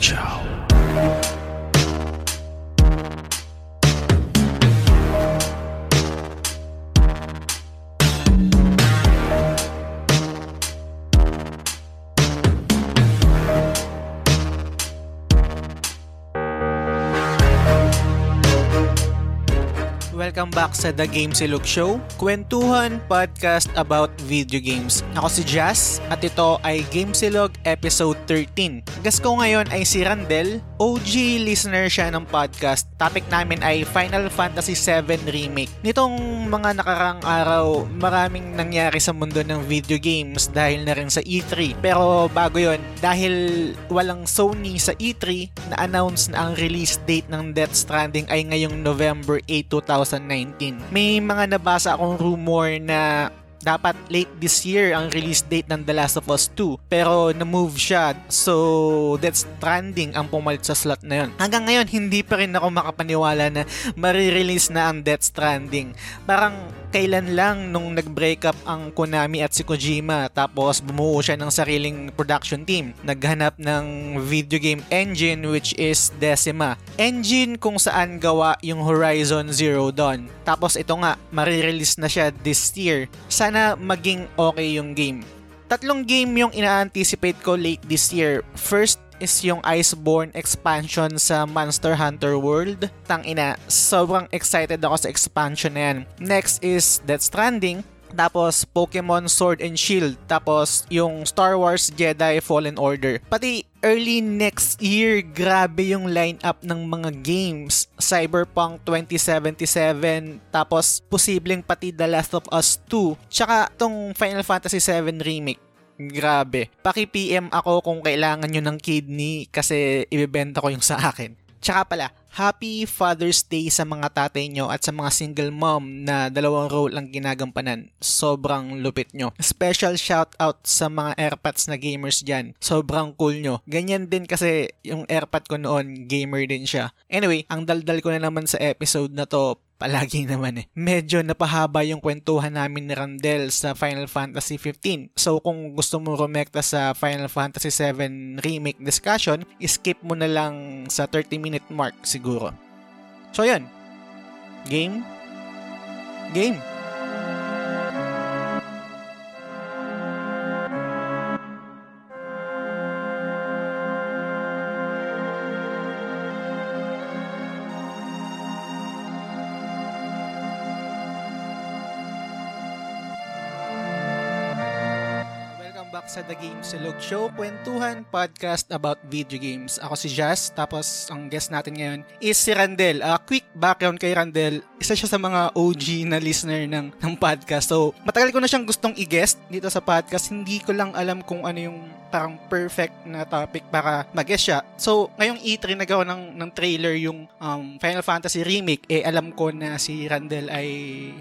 Silog Welcome back sa The Game Silog Show, kwentuhan podcast about video games. Ako si Jazz at ito ay Game Silog episode 13. Guest ko ngayon ay si Randel, OG listener siya ng podcast. Topic namin ay Final Fantasy VII Remake. Nitong mga nakarang araw, maraming nangyari sa mundo ng video games dahil na rin sa E3. Pero bago yon, dahil walang Sony sa E3, na-announce na ang release date ng Death Stranding ay ngayong November 8, 2019. May mga nabasa akong rumor na dapat late this year ang release date ng The Last of Us 2 pero na-move siya so Death Stranding ang pumalit sa slot na yon. Hanggang ngayon hindi pa rin ako makapaniwala na marirelease na ang Death Stranding. Parang kailan lang nung nag-break up ang Konami at si Kojima tapos bumuo siya ng sariling production team. Naghanap ng video game engine which is Decima. Engine kung saan gawa yung Horizon Zero Dawn. Tapos ito nga, marirelease na siya this year. Sana maging okay yung game. Tatlong game yung ina-anticipate ko late this year. First is yung Iceborne expansion sa Monster Hunter World. Tang ina, sobrang excited ako sa expansion na yan. Next is Death Stranding. Tapos Pokemon Sword and Shield. Tapos yung Star Wars Jedi Fallen Order. Pati early next year, grabe yung lineup ng mga games. Cyberpunk 2077, tapos posibleng pati The Last of Us 2, tsaka tong Final Fantasy 7 Remake. Grabe. Paki-PM ako kung kailangan nyo ng kidney kasi ibebenta ko yung sa akin. Tsaka pala, Happy Father's Day sa mga tatay nyo at sa mga single mom na dalawang role ang ginagampanan. Sobrang lupit nyo. Special shout out sa mga airpods na gamers dyan. Sobrang cool nyo. Ganyan din kasi yung airpod ko noon, gamer din siya. Anyway, ang daldal ko na naman sa episode na to, palagi naman eh. Medyo napahaba yung kwentuhan namin ni Randel sa Final Fantasy 15. So kung gusto mo rumekta sa Final Fantasy 7 Remake discussion, skip mo na lang sa 30 minute mark siguro. So yun. Game? Game. Sa The Game Silog Show, kwentuhan podcast about video games. Ako si Jazz, tapos ang guest natin ngayon is si Randel. Uh, quick background kay Randel, isa siya sa mga OG na listener ng, ng podcast. So, matagal ko na siyang gustong i-guest dito sa podcast. Hindi ko lang alam kung ano yung parang perfect na topic para mag-guest siya. So, ngayong E3 nagawa ng, ng trailer yung um, Final Fantasy Remake. Eh, alam ko na si Randel ay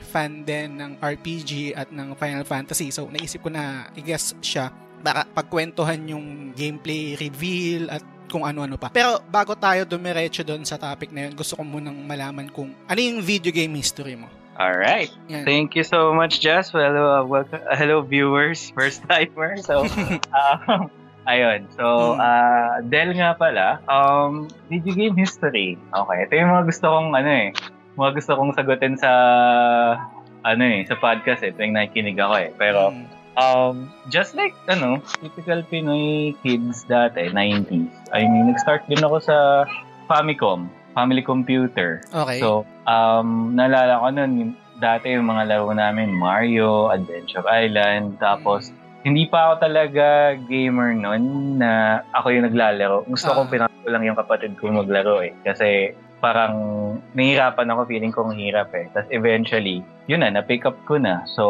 fan din ng RPG at ng Final Fantasy. So, naisip ko na i-guest siya para pagkwentuhan yung gameplay reveal at kung ano-ano pa. Pero bago tayo dumiretso doon sa topic na yun, gusto ko munang malaman kung ano yung video game history mo. All right. Yan. Thank you so much, Jess. Well, uh, welcome, uh, hello, viewers. First timer. So, um, ayun. So, Hmm. uh, Del nga pala, um, video game history. Okay. Ito yung mga gusto kong, ano eh, mga gusto kong sagutin sa, ano eh, sa podcast eh. Tuwing nakikinig ako eh. Pero, Mm. um, just like, ano, typical Pinoy kids dati, 90s. I mean, nag-start din ako sa Famicom, family computer. okay. So, um, naalala ko nun, yung, dati yung mga laro namin, Mario, Adventure Island, tapos, hindi pa ako talaga gamer nun na ako yung naglalaro. Gusto Ah. kong pinako lang yung kapatid ko maglaro eh. Kasi parang nahihirapan ako, feeling kong hirap eh. Tapos eventually, yun na, na-pick up ko na. So,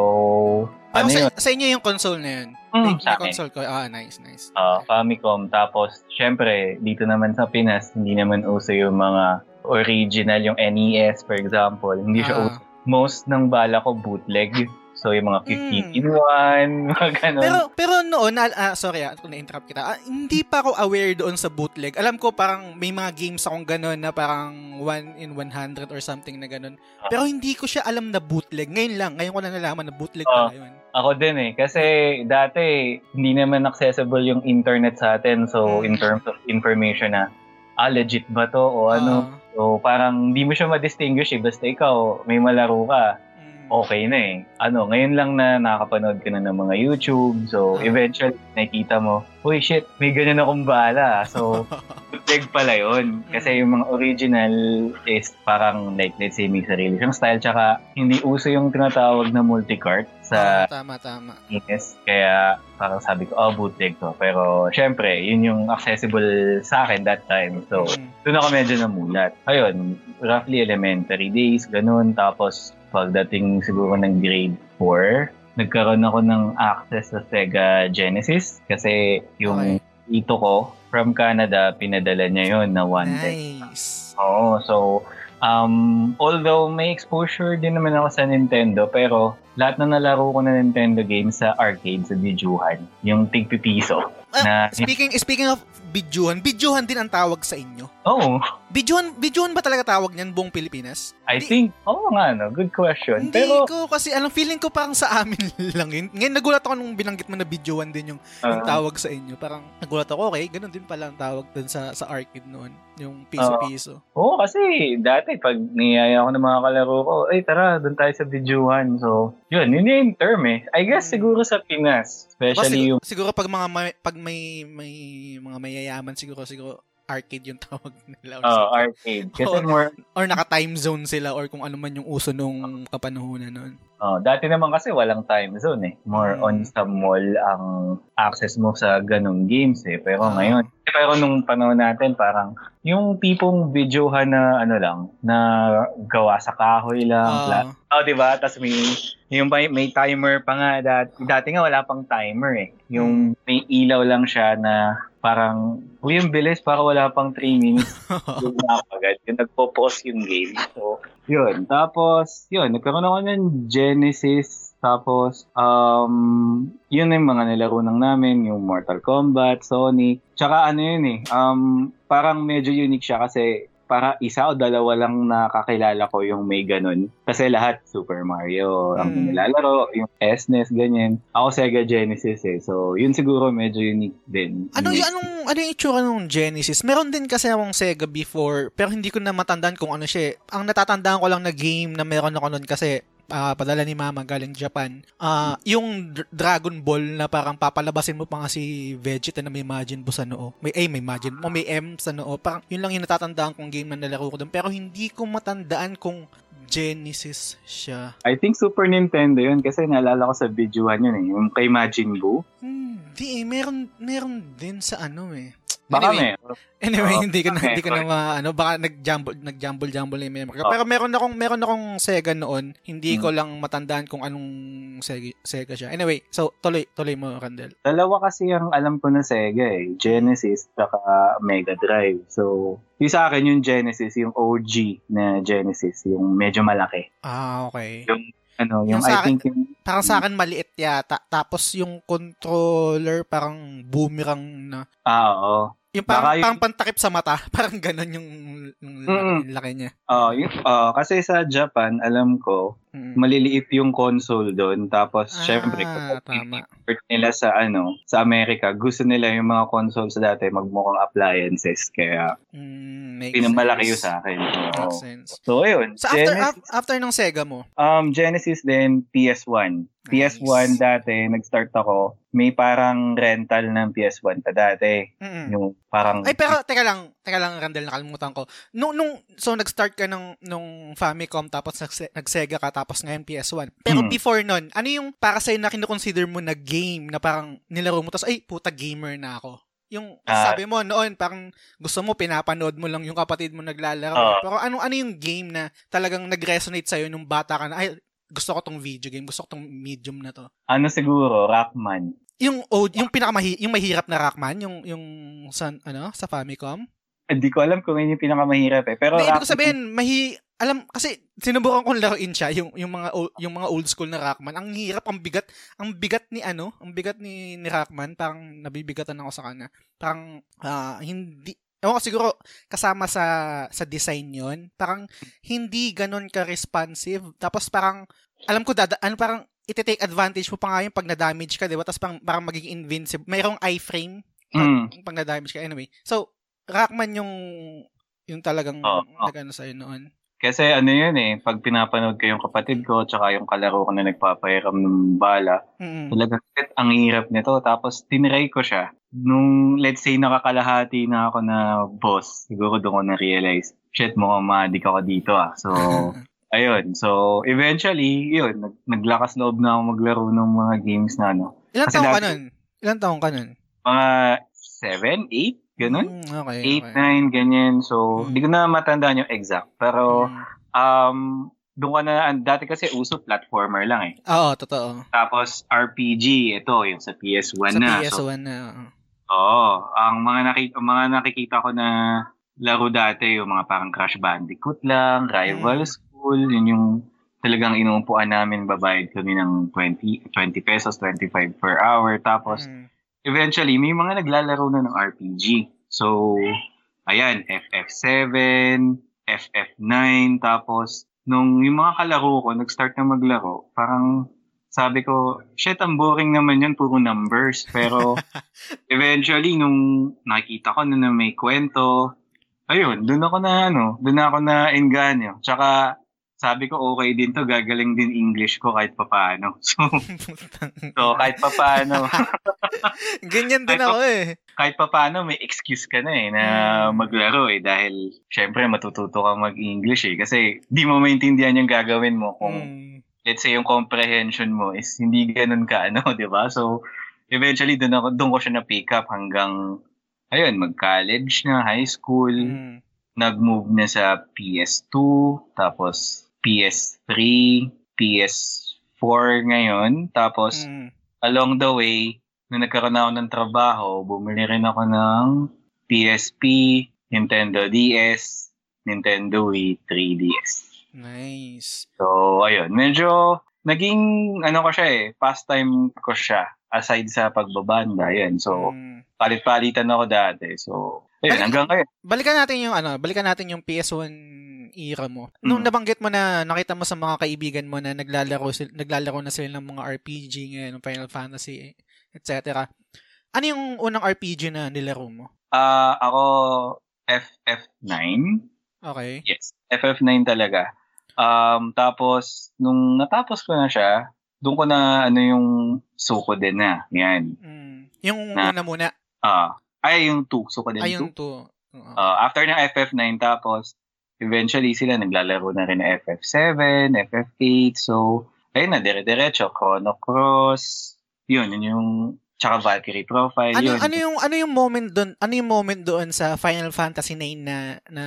Ah, ano sa, yun? sa inyo yung console na yun? Mm, sa akin. console ko. Ah, nice, nice. Ah, Famicom. Tapos, syempre, dito naman sa Pinas, hindi naman uso yung mga original, yung NES, for example. Hindi siya Ah, uso. Most ng bala ko bootleg. So, yung mga 15 Mm. in 1, mga ganun. Pero pero noon, na, ah, sorry ah, kung na-interrupt kita. Ah, hindi pa ako aware doon sa bootleg. Alam ko parang may mga games akong ganun na parang 1 in 100 or something na ganun. Ah. Pero hindi ko siya alam na bootleg. Ngayon lang, ngayon ko lang nalaman na bootleg Ah. pala yun. Ako din eh. Kasi dati, hindi naman accessible yung internet sa atin. So, Mm. in terms of information na, ah, legit ba to? O ano? Ah, So, parang hindi mo siya ma-distinguish eh. Basta ikaw, may malaro ka. Okay na eh. Ano, ngayon lang na nakakapanood ka na ng mga YouTube. So, Ah. eventually, nakikita mo, uy, shit, may ganyan akong bala. So, bootleg pala yun. Kasi yung mga original is parang like, let's say, may sarili siyang style. Tsaka, hindi uso yung tinatawag na multicart sa Ah, tama, tama. Yes, kaya parang sabi ko, oh, bootleg to. Pero, syempre, yun yung accessible sa akin that time. So, Mm. doon ako medyo namulat. Ayun, roughly elementary days, ganun. Tapos, pagdating siguro ng grade 4, nagkaroon ako ng access sa Sega Genesis. Kasi yung ito ko, from Canada, pinadala niya yon na one day. Nice. Oo, so um, although may exposure din naman ako sa Nintendo, pero lahat na nalaro ko na Nintendo games sa arcade, sa bijuhan, yung tigpipiso. Ah, na, speaking speaking of bidyuhan, bidyuhan din ang tawag sa inyo. oh, Bidyuhan, bidyuhan ba talaga tawag niyan buong Pilipinas? I Hindi- think, oo nga, no, good question. Hindi pero, ko kasi alam feeling ko parang sa amin lang yun. Ngayon nagulat ako nung binanggit mo na bidyuhan din yung, yung uh, tawag sa inyo. Parang nagulat ako, okay, ganun din pala ang tawag dun sa sa arcade noon, yung piso-piso. oo, kasi dati, pag niyaya ako ng mga kalaro ko, ay tara, doon tayo sa bijuhan. So, yun, yun yung term eh. I guess Hmm. siguro sa Pinas, Baka especially yung, siguro, siguro pag mga may, pag may may mga mayayaman siguro siguro arcade yung tawag nila or, uh, something. arcade. Kasi Oo. more, or naka-time zone sila or kung ano man yung uso nung kapanahunan noon. Oh, dati naman kasi walang time zone eh. More Mm. on sa mall ang access mo sa ganong games eh. Pero Ah. ngayon, pero nung panahon natin parang yung tipong videohan na ano lang, na gawa sa kahoy lang. Ah. pla- oh, di ba? Tapos may, yung may, may timer pa nga. Dati, dati nga wala pang timer eh. Yung may ilaw lang siya na parang, uy, yung bilis, para wala pang 3 minutes yung agad. Yung nagpo-pause yung game. So, yun. Tapos, yun, nagkaroon ako ng Genesis. Tapos, um, yun yung mga nilaro ng namin, yung Mortal Kombat, Sonic. Tsaka ano yun eh, um, parang medyo unique siya kasi para isa o dalawa lang nakakilala ko yung may ganun. Kasi lahat Super Mario ang Mm. nilalaro, yung SNES, ganyan. Ako Sega Genesis eh. So, yun siguro medyo unique din. Ano yung anong ano yung itsura ng Genesis? Meron din kasi akong Sega before, pero hindi ko na matandaan kung ano siya. eh. Ang natatandaan ko lang na game na meron ako noon kasi ah, padala ni Mama galing Japan. Ah, yung Dr- Dragon Ball na parang papalabasin mo pa nga si Vegeta na may Majin Buu sa noo. May A, may Majin mo, may M sa noo. Parang yun lang yung natatandaan kong game na nalaro ko doon. Pero hindi ko matandaan kung Genesis siya. I think Super Nintendo yun kasi naalala ko sa videohan yun eh. Yung kay Majin Buu. Hindi eh, meron, meron din sa ano eh. Baka Anyway, meron. Anyway, Oo, hindi ko na okay, hindi ko na ma, ano baka nag-jumble nag-jumble jumble yung memory. Oo. Pero meron akong meron akong Sega noon. Hindi Hmm. ko lang matandaan kung anong Sega, Sega siya. Anyway, so tuloy tuloy mo Randel. Dalawa kasi ang alam ko na Sega eh. Genesis saka Mega Drive. So, yung sa akin yung Genesis, yung OG na Genesis, yung medyo malaki. Ah, okay. Yung ano, yung, Yung I akin- think yung Parang sa akin maliit yata. Tapos yung controller parang boomerang na ah, oo. yung parang, yung- parang pantakip sa mata. Parang ganun yung, yung, yung laki niya. Oh, yung, oh, kasi sa Japan, alam ko, Mm. maliliit yung console doon. Tapos, Ah, syempre, tama. nila sa ano, sa Amerika, gusto nila yung mga consoles dati magmukhang appliances. Kaya, Mm, pinamalaki yun sa akin. Oo. Makes sense. So, ayun. So after Genesis- af- after ng Sega mo, Um, Genesis din, PS1. Nice. PS1 dati, nag-start ako, may parang rental ng PS1 pa dati. mm Yung parang... Ay, pero, teka lang, teka lang, Randall, nakalimutan ko. Nung, nung, so, nag-start ka ng, nung Famicom, tapos nag- nag-Sega ka, tapos ngayon PS1. Pero Hmm. before nun, ano yung para sa'yo na kinukonsider mo na game na parang nilaro mo, tapos, ay, puta, gamer na ako. Yung Ah. sabi mo noon, parang gusto mo, pinapanood mo lang yung kapatid mo naglalaro. Oo. Pero ano, ano yung game na talagang nag-resonate sa'yo nung bata ka na, ay, gusto ko tong video game, gusto ko tong medium na to. Ano siguro, Rockman. Yung old, yung pinakamahi, yung mahirap na Rockman, yung yung sa ano, sa Famicom. Hindi ko alam kung yun yung pinakamahirap eh. Pero Hindi, ibig ko sabihin, mahi, alam, kasi sinubukan kong laruin siya, yung, yung mga, old, yung mga old school na Rockman. Ang hirap, ang bigat, ang bigat ni ano, ang bigat ni, ni Rockman, parang nabibigatan ako sa kanya. Parang, ah, hindi, Ewan ko siguro kasama sa sa design 'yon. Parang hindi ganun ka responsive. Tapos parang alam ko dada ano parang ite-take advantage mo pa nga yung pag na-damage ka, 'di ba? Tapos parang, parang magiging invincible. Mayroong iframe pag, Mm. pag na-damage ka anyway. So, Rockman yung yung talagang Oo, oo. nagano sa'yo noon. Kasi ano yun eh, pag pinapanood ko yung kapatid ko, tsaka yung kalaro ko na nagpapahiram ng bala, Mm. talaga shit, ang hirap nito. Tapos tinry ko siya. Nung let's say nakakalahati na ako na boss, siguro doon ko na-realize, shit, mukhang maadik ako dito ah. So, ayun. So, eventually, yun, nag- naglakas loob na ako maglaro ng mga games na ano. Ilan taong ka nun? Ilan taong ka nun? Mga 7, 8, ganun. Mm, okay, 8, okay. 9, ganyan. So, Mm. hindi ko na matandaan yung exact. Pero, Mm. um, doon ka na, dati kasi uso platformer lang eh. Oo, totoo. Tapos RPG, ito, yung sa PS1 Sa na. So, PS1 na. oo. Oo. Ang mga, nakita, mga nakikita ko na laro dati, yung mga parang Crash Bandicoot lang, Rival Mm. School, yun yung talagang inuupuan namin, babayad kami ng 20, 20 pesos, 25 per hour. Tapos, Mm. Eventually, may mga naglalaro na ng RPG. So, ayan, FF7, FF9, tapos, nung yung mga kalaro ko, nag-start na maglaro, parang sabi ko, shit, ang boring naman yun, puro numbers. Pero, eventually, nung nakikita ko na, na may kwento, ayun, dun ako na, ano, dun ako na engganyo. Tsaka, sabi ko, okay din to, gagaling din English ko kahit papaano. So, so kahit papaano, Ganyan din ako eh. kahit papaano may excuse ka na eh na Mm. maglaro eh dahil syempre matututo kang mag-English eh kasi di mo maintindihan yung gagawin mo kung Mm. let's say yung comprehension mo is hindi ganun ka ano, 'di ba? So eventually doon ako doon ko siya na pick up hanggang ayun, mag-college na, high school, Mm. nag-move na sa PS2, tapos PS3, PS4 ngayon, tapos Mm. along the way, nung nagkaroon ako ng trabaho, bumili rin ako ng PSP, Nintendo DS, Nintendo Wii 3DS. Nice. So, ayun. Medyo naging, ano ko siya eh, pastime ko siya aside sa pagbabanda. Ayun. So, Mm. palit-palitan ako dati. So, ayun, Balik- hanggang ngayon. Balikan natin yung ano, balikan natin yung PS1 era mo. Nung Mm. nabanggit mo na nakita mo sa mga kaibigan mo na naglalaro sil- naglalaro na sila ng mga RPG ngayon, ng Final Fantasy, etc. Ano yung unang RPG na nilaro mo? Ah, ako, FF9. Okay. Yes, FF9 talaga. Um, tapos, nung natapos ko na siya, doon ko na ano yung suko din na. Yan. Mm. Yung Na- una muna. Ah, ay, yung 2. Suko din Ay, 2. yung to. Oo. Ah, after ng FF9, tapos, eventually sila naglalaro na rin ng FF7, FF8. So, ayun na, dire-diretso. Chrono Cross. Yun, yun yung, tsaka Valkyrie Profile. ano, yun. ano yung ano yung moment doon? Ano yung moment doon sa Final Fantasy 9 na na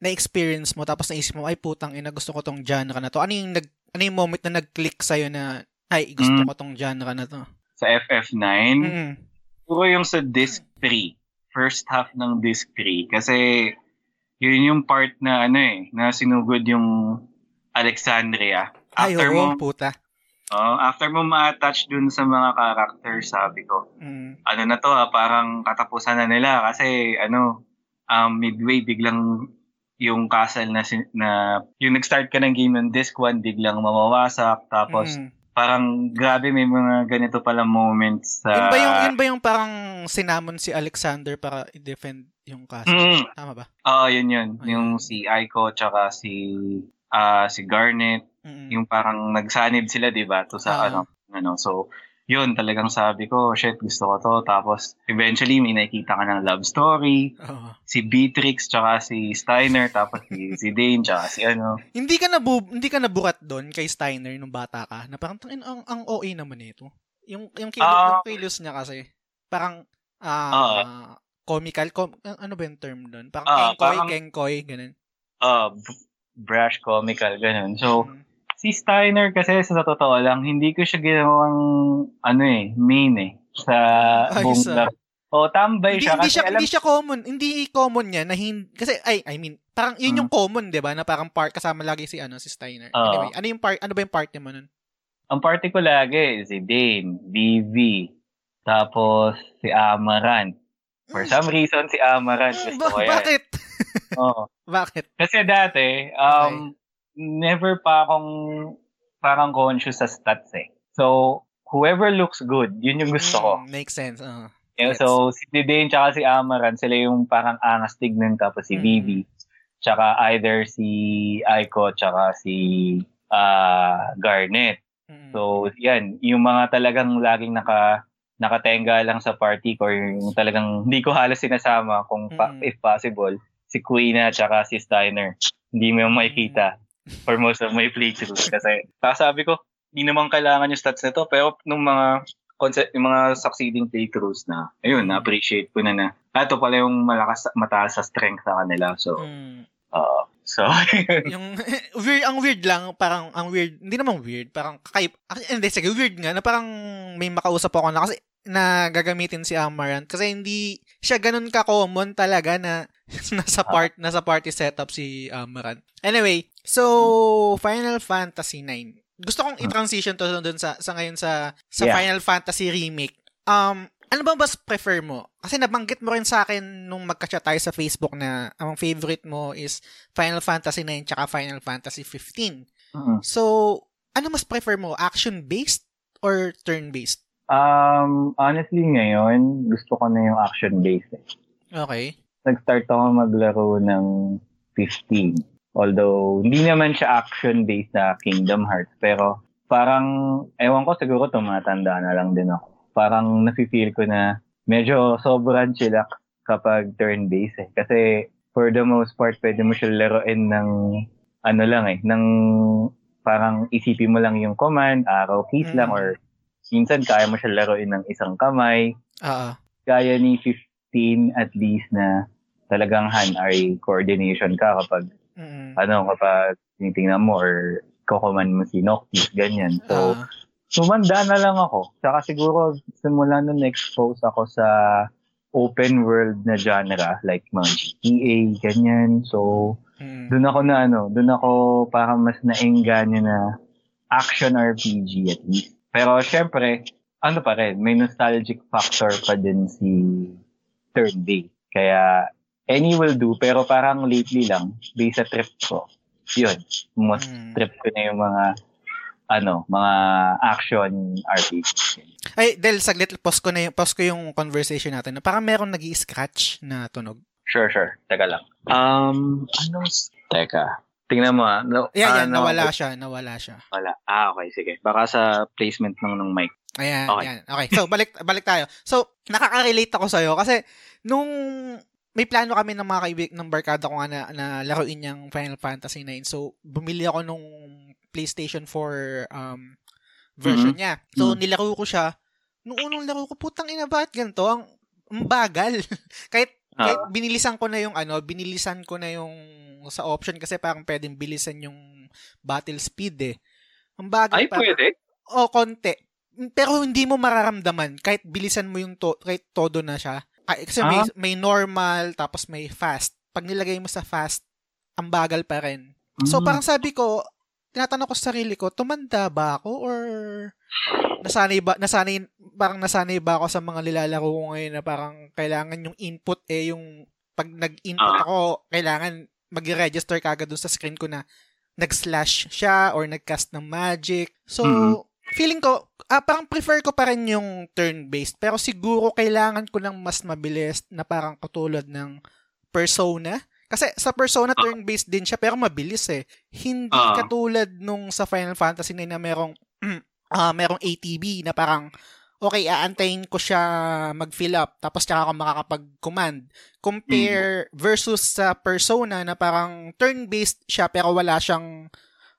na experience mo tapos naisip mo ay putang ina gusto ko tong genre na to. Ano yung nag ano yung moment na nag-click sa na ay gusto Mm. ko tong genre na to. Sa FF9, Mm. Puro yung sa disc 3. First half ng disc 3. Kasi yun yung part na ano eh, na sinugod yung Alexandria. Ay, After oo, mo, puta. oh, after mo ma-attach dun sa mga characters, sabi ko, Mm. ano na to ha, parang katapusan na nila kasi ano, um, midway biglang yung castle na, na yung nag-start ka ng game ng disc 1 biglang mawawasak tapos Mm. Parang grabe may mga ganito pala moments sa Yun ba yung yun ba yung parang sinamon si Alexander para i-defend yung castle? Mm. Tama ba? Oo, yun yun. Ayun. Yung si Aiko tsaka si ah si Garnet, Mm. yung parang nagsanib sila, 'di ba? To sa Ah. ano, ano. So, yun talagang sabi ko, shit, gusto ko to. Tapos eventually may nakikita ka ng love story, Oo. si Beatrix tsaka si Steiner, tapos si, si Dane tsaka si ano. Hindi ka nabu hindi ka naburat doon kay Steiner nung bata ka. Na parang "Tangin, ang ang OA naman nito. Yung yung kilos, Ah. yung kilos niya kasi parang ah comical com, ano ba yung term doon? Parang Ah, kengkoy, parang- kengkoy, ganun. Uh, brash comical ganun. So, Mm. Si Steiner kasi sa totoo lang, hindi ko siya ginawang ano eh, main eh sa Ay, buong sa- laro. O, tambay Hindi, siya. hindi kasi siya, alam, hindi siya common. Hindi common niya na hindi, kasi, ay, I mean, parang yun Hmm. yung common, di ba? Na parang part, kasama lagi si, ano, si Steiner. Oo. Anyway, ano yung part, ano ba yung party mo nun? ang party ko lagi, si Dane, Vivi, tapos si Amaran. For some reason, si Amaran. Mm, Gusto ba- ko yan. bakit? Oo. bakit? Kasi dati, um, never pa akong parang conscious sa stats eh. So, whoever looks good, yun yung gusto ko. Mm, makes sense. Uh. Yeah, so, si Dane tsaka si Amaran, sila yung parang angas tignan tapos si Mm. Vivi. Tsaka either si Aiko tsaka si ah Garnet. Mm. So, yan, yung mga talagang laging naka nakatenga lang sa party ko, yung talagang hindi ko halos sinasama kung pa, Mm. if possible, si Queena tsaka si Steiner. Hindi mo yung makikita for most of my playthroughs. Kasi, sabi ko, hindi naman kailangan yung stats nito, pero nung mga concept, yung mga succeeding playthroughs na, ayun, na-appreciate ko na na, ah, ito pala yung malakas, mataas sa strength sa kanila. So, Mm. uh, so, yung weird ang weird lang parang ang weird hindi naman weird parang kakaib ah, hindi sige weird nga na parang may makausap ako na kasi na gagamitin si Amaranth kasi hindi siya ganun ka common talaga na nasa part nasa party setup si Amaranth. Anyway, so Final Fantasy 9. Gusto kong i-transition to dun sa sa ngayon sa sa Yeah. Final Fantasy remake. Um ano ba mas prefer mo? Kasi nabanggit mo rin sa akin nung magka-chat tayo sa Facebook na ang favorite mo is Final Fantasy 9 tsaka Final Fantasy 15. mm. So, ano mas prefer mo? Action-based or turn-based? um, honestly ngayon, gusto ko na yung action-based eh. Okay. nag-start ako maglaro ng 15. Although, hindi naman siya action-based na Kingdom Hearts. Pero, parang, ewan ko, siguro tumatanda na lang din ako. Parang, nafe-feel ko na medyo sobrang chillax kapag turn-based eh. Kasi, for the most part, pwede mo siya laruin ng, ano lang eh, ng, parang isipin mo lang yung command, arrow keys lang, Mm. or minsan kaya mo siya laruin ng isang kamay Oo. kaya ni 15 at least na talagang hand-eye coordination ka kapag Mm. ano kapag tinitingnan mo or kukuman mo si Noctis, ganyan. So, sumanda na lang ako. Saka siguro simula nung expose ako sa open world na genre like mga GTA, ganyan. So, Mm. doon ako na ano, doon ako parang mas naengganyo na action RPG at least. Pero syempre, ano pa rin, may nostalgic factor pa din si third day. Kaya any will do, pero parang lately lang, based sa trip ko, yun, most Mm. trip ko na yung mga ano, mga action RPG. Ay, Del, saglit, pause ko, na yung, pause ko yung conversation natin. Na parang meron nag scratch na tunog. Sure, sure. Teka lang. Um, anong... Teka. Tingnan mo ah. No, Yeah, yan, ano, nawala siya, nawala siya. Wala. Ah, okay, sige. Baka sa placement ng, ng mic. Ayan, Okay. yan. Okay, so balik balik tayo. So, nakaka-relate ako sa'yo kasi nung may plano kami ng mga kaibig ng barkada ko nga na, na laruin yung Final Fantasy 9. So, bumili ako nung PlayStation 4 um, version Mhm. niya. So, Mhm. nilaro ko siya. Nung unang laro ko, putang ina, bakit ganito? Ang, ang bagal. kahit, Ah. kahit binilisan ko na yung ano, binilisan ko na yung sa option kasi parang pwedeng bilisan yung battle speed eh. Ang bagal Ay, pa. pwede? O, konti. Pero hindi mo mararamdaman kahit bilisan mo yung to, kahit todo na siya. Ay, kasi may, Ah. may normal tapos may fast. Pag nilagay mo sa fast, ang bagal pa rin. So Mm. parang sabi ko, tinatanong ko sa sarili ko, tumanda ba ako or nasanay ba nasanay parang nasanay ba ako sa mga nilalaro ko ngayon na parang kailangan yung input eh yung pag nag-input Ah. ako, kailangan mag-register kagad dun sa screen ko na nag-slash siya or nag-cast ng magic. So, Mhm. Feeling ko, ah, parang prefer ko pa rin yung turn-based. Pero siguro kailangan ko ng mas mabilis na parang katulad ng Persona. Kasi sa Persona, Ah. turn-based din siya pero mabilis eh. Hindi Ah. katulad nung sa Final Fantasy 9 na merong, ah merong ATB na parang, okay, aantayin ko siya mag-fill up tapos tsaka ako makakapag-command. Compare versus sa Persona na parang turn-based siya pero wala siyang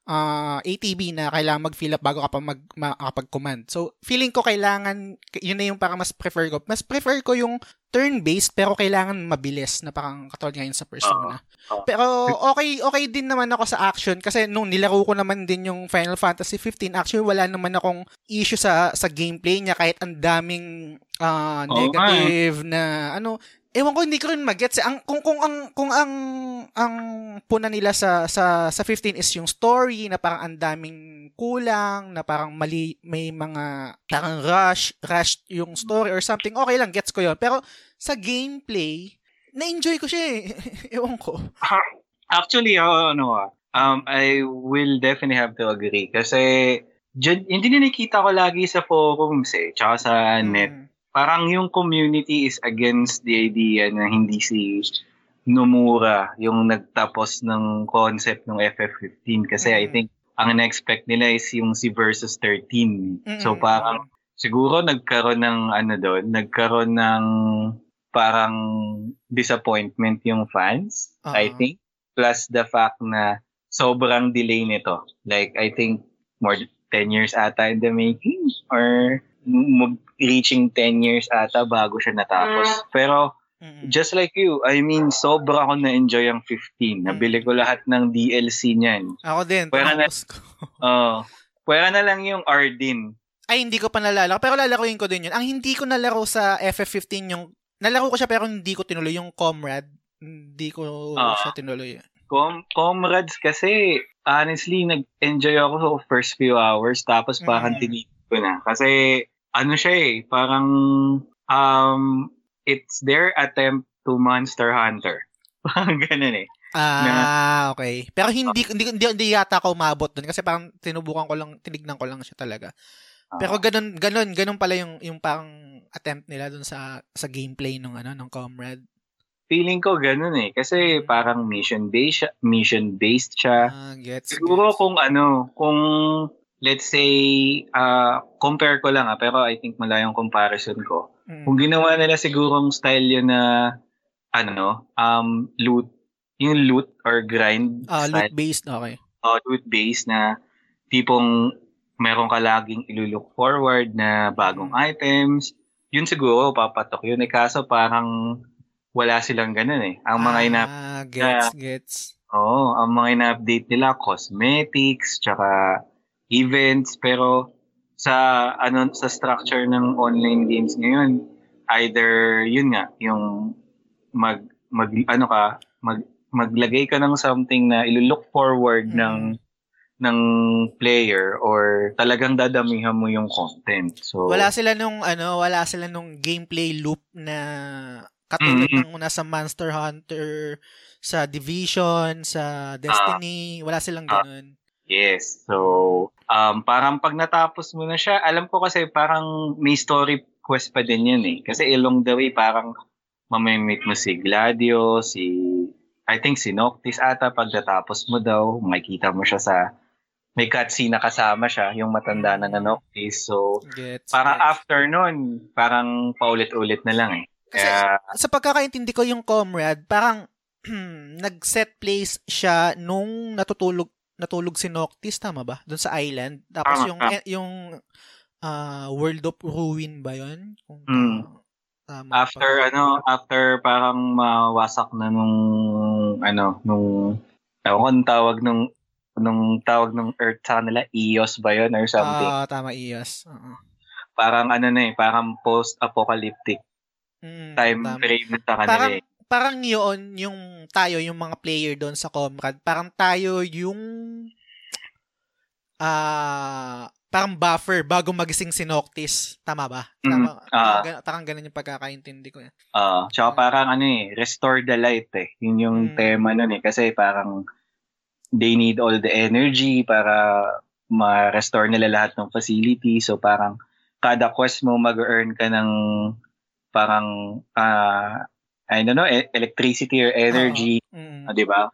ah, ATB na kailangan mag-fill up bago ka pa mag, makakapag-command. So, feeling ko kailangan, yun na yung parang mas prefer ko. Mas prefer ko yung turn-based pero kailangan mabilis na parang katulad ngayon sa Persona. Uh, uh, pero okay okay din naman ako sa action kasi nung nilaro ko naman din yung Final Fantasy 15 actually wala naman akong issue sa sa gameplay niya kahit ang daming uh, negative okay. na ano Ewan ko hindi ko rin magets. Ang kung kung ang kung ang ang puna nila sa sa sa 15 is yung story na parang ang daming kulang, na parang mali may mga parang rush, rush yung story or something. Okay lang, gets ko 'yon. Pero sa gameplay, na-enjoy ko siya eh. Ewan ko. Actually, uh, ano ah, um, I will definitely have to agree kasi dyan, hindi nakikita ko lagi sa forums eh, tsaka sa net. Mm parang yung community is against the idea na hindi si Nomura yung nagtapos ng concept ng FF15 kasi mm-hmm. I think ang na-expect nila is yung si versus 13. Mm-hmm. So parang siguro nagkaroon ng ano doon, nagkaroon ng parang disappointment yung fans, uh-huh. I think. Plus the fact na sobrang delay nito. Like I think more 10 years ata in the making or reaching 10 years ata bago siya natapos. Mm. Pero just like you, I mean, sobra ako na-enjoy ang 15. Nabili ko lahat ng DLC niyan. Ako din. Pwera na, uh, pwera na lang yung Ardin. Ay, hindi ko pa nalala. Pero lalaruin ko din yun. Ang hindi ko nalaro sa FF15 yung, nalaro ko siya pero hindi ko tinuloy yung Comrade. Hindi ko uh, siya tinuloy. Com- comrades kasi, honestly, nag-enjoy ako sa first few hours tapos parang mm. tinigil ko na. Kasi ano siya eh, parang um, it's their attempt to Monster Hunter. Parang ganun eh. Ah, na, okay. Pero hindi, hindi, hindi, hindi yata ako umabot doon kasi parang tinubukan ko lang, tinignan ko lang siya talaga. Pero ganun, ganun, ganun pala yung, yung parang attempt nila doon sa, sa gameplay ng ano, ng Comrade. Feeling ko ganun eh. Kasi parang mission-based, mission-based siya. Ah, gets, Siguro gets. kung ano, kung let's say, uh, compare ko lang ah, pero I think malayong comparison ko. Mm. Kung ginawa nila sigurong style yun na, ano, um, loot, yung loot or grind uh, loot-based, okay. Oh, uh, loot-based na tipong meron ka laging ilulook forward na bagong mm. items. Yun siguro, papatok yun. Eh, kaso parang wala silang ganun eh. Ang mga ah, ina... gets, uh, gets. Oo, oh, ang mga ina-update nila, cosmetics, tsaka events pero sa ano sa structure ng online games ngayon either yun nga yung mag mag ano ka mag maglagay ka ng something na ilo-look forward mm. ng ng player or talagang dadamihan mo yung content. So wala sila nung ano, wala sila nung gameplay loop na katulad mm-hmm. ng nasa Monster Hunter, sa Division, sa Destiny, uh, wala silang ganun. Uh, yes. So um, parang pag natapos mo na siya, alam ko kasi parang may story quest pa din yun eh. Kasi along the way, parang mamimit mo si Gladio, si, I think si Noctis ata, pag natapos mo daw, makikita mo siya sa, may cutscene na kasama siya, yung matanda na na Noctis. So, gets, parang gets. after nun, parang paulit-ulit na lang eh. Kasi Kaya, sa pagkakaintindi ko yung comrade, parang nag-set place siya nung natutulog natulog si Noctis, tama ba? Doon sa island. Tapos yung ah. yung uh, World of Ruin ba 'yon? Kung mm. tama after pa. ano, after parang mawasak na nung ano, nung ewan tawag nung nung tawag nung Earth sa kanila, EOS ba 'yon or something? Ah, uh, tama EOS. Uh-huh. Parang ano na eh, parang post-apocalyptic mm, time tama. frame na sa kanila. Parang, eh parang yun, yung tayo, yung mga player doon sa Comrade, parang tayo yung ah uh, parang buffer bago magising si Noctis. Tama ba? Mm, Tama, mm, uh, parang, parang ganun yung pagkakaintindi ko. Eh. Uh, tsaka uh, parang ano eh, restore the light eh. Yun yung mm. tema nun eh. Kasi parang they need all the energy para ma-restore nila lahat ng facility. So parang kada quest mo mag-earn ka ng parang uh, I don't know, e- electricity or energy, uh, mm. uh, di ba?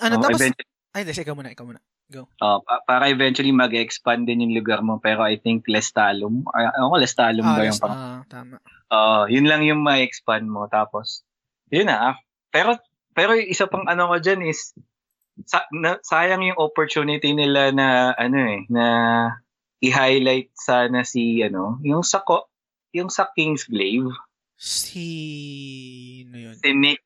Ano, uh, tapos, ay, des, ikaw muna, ikaw muna. Go. Uh, pa- para eventually mag-expand din yung lugar mo, pero I think Lestalum, ay, ako Lestalum ah, ba yung pang... Uh, tama. Uh, yun lang yung ma-expand mo, tapos, yun na, ah. pero, pero isa pang ano ko dyan is, sa, na, sayang yung opportunity nila na, ano eh, na i-highlight sana si, ano, yung sa, yung sa Kingsglaive, Si... Ano yun? Si Nix.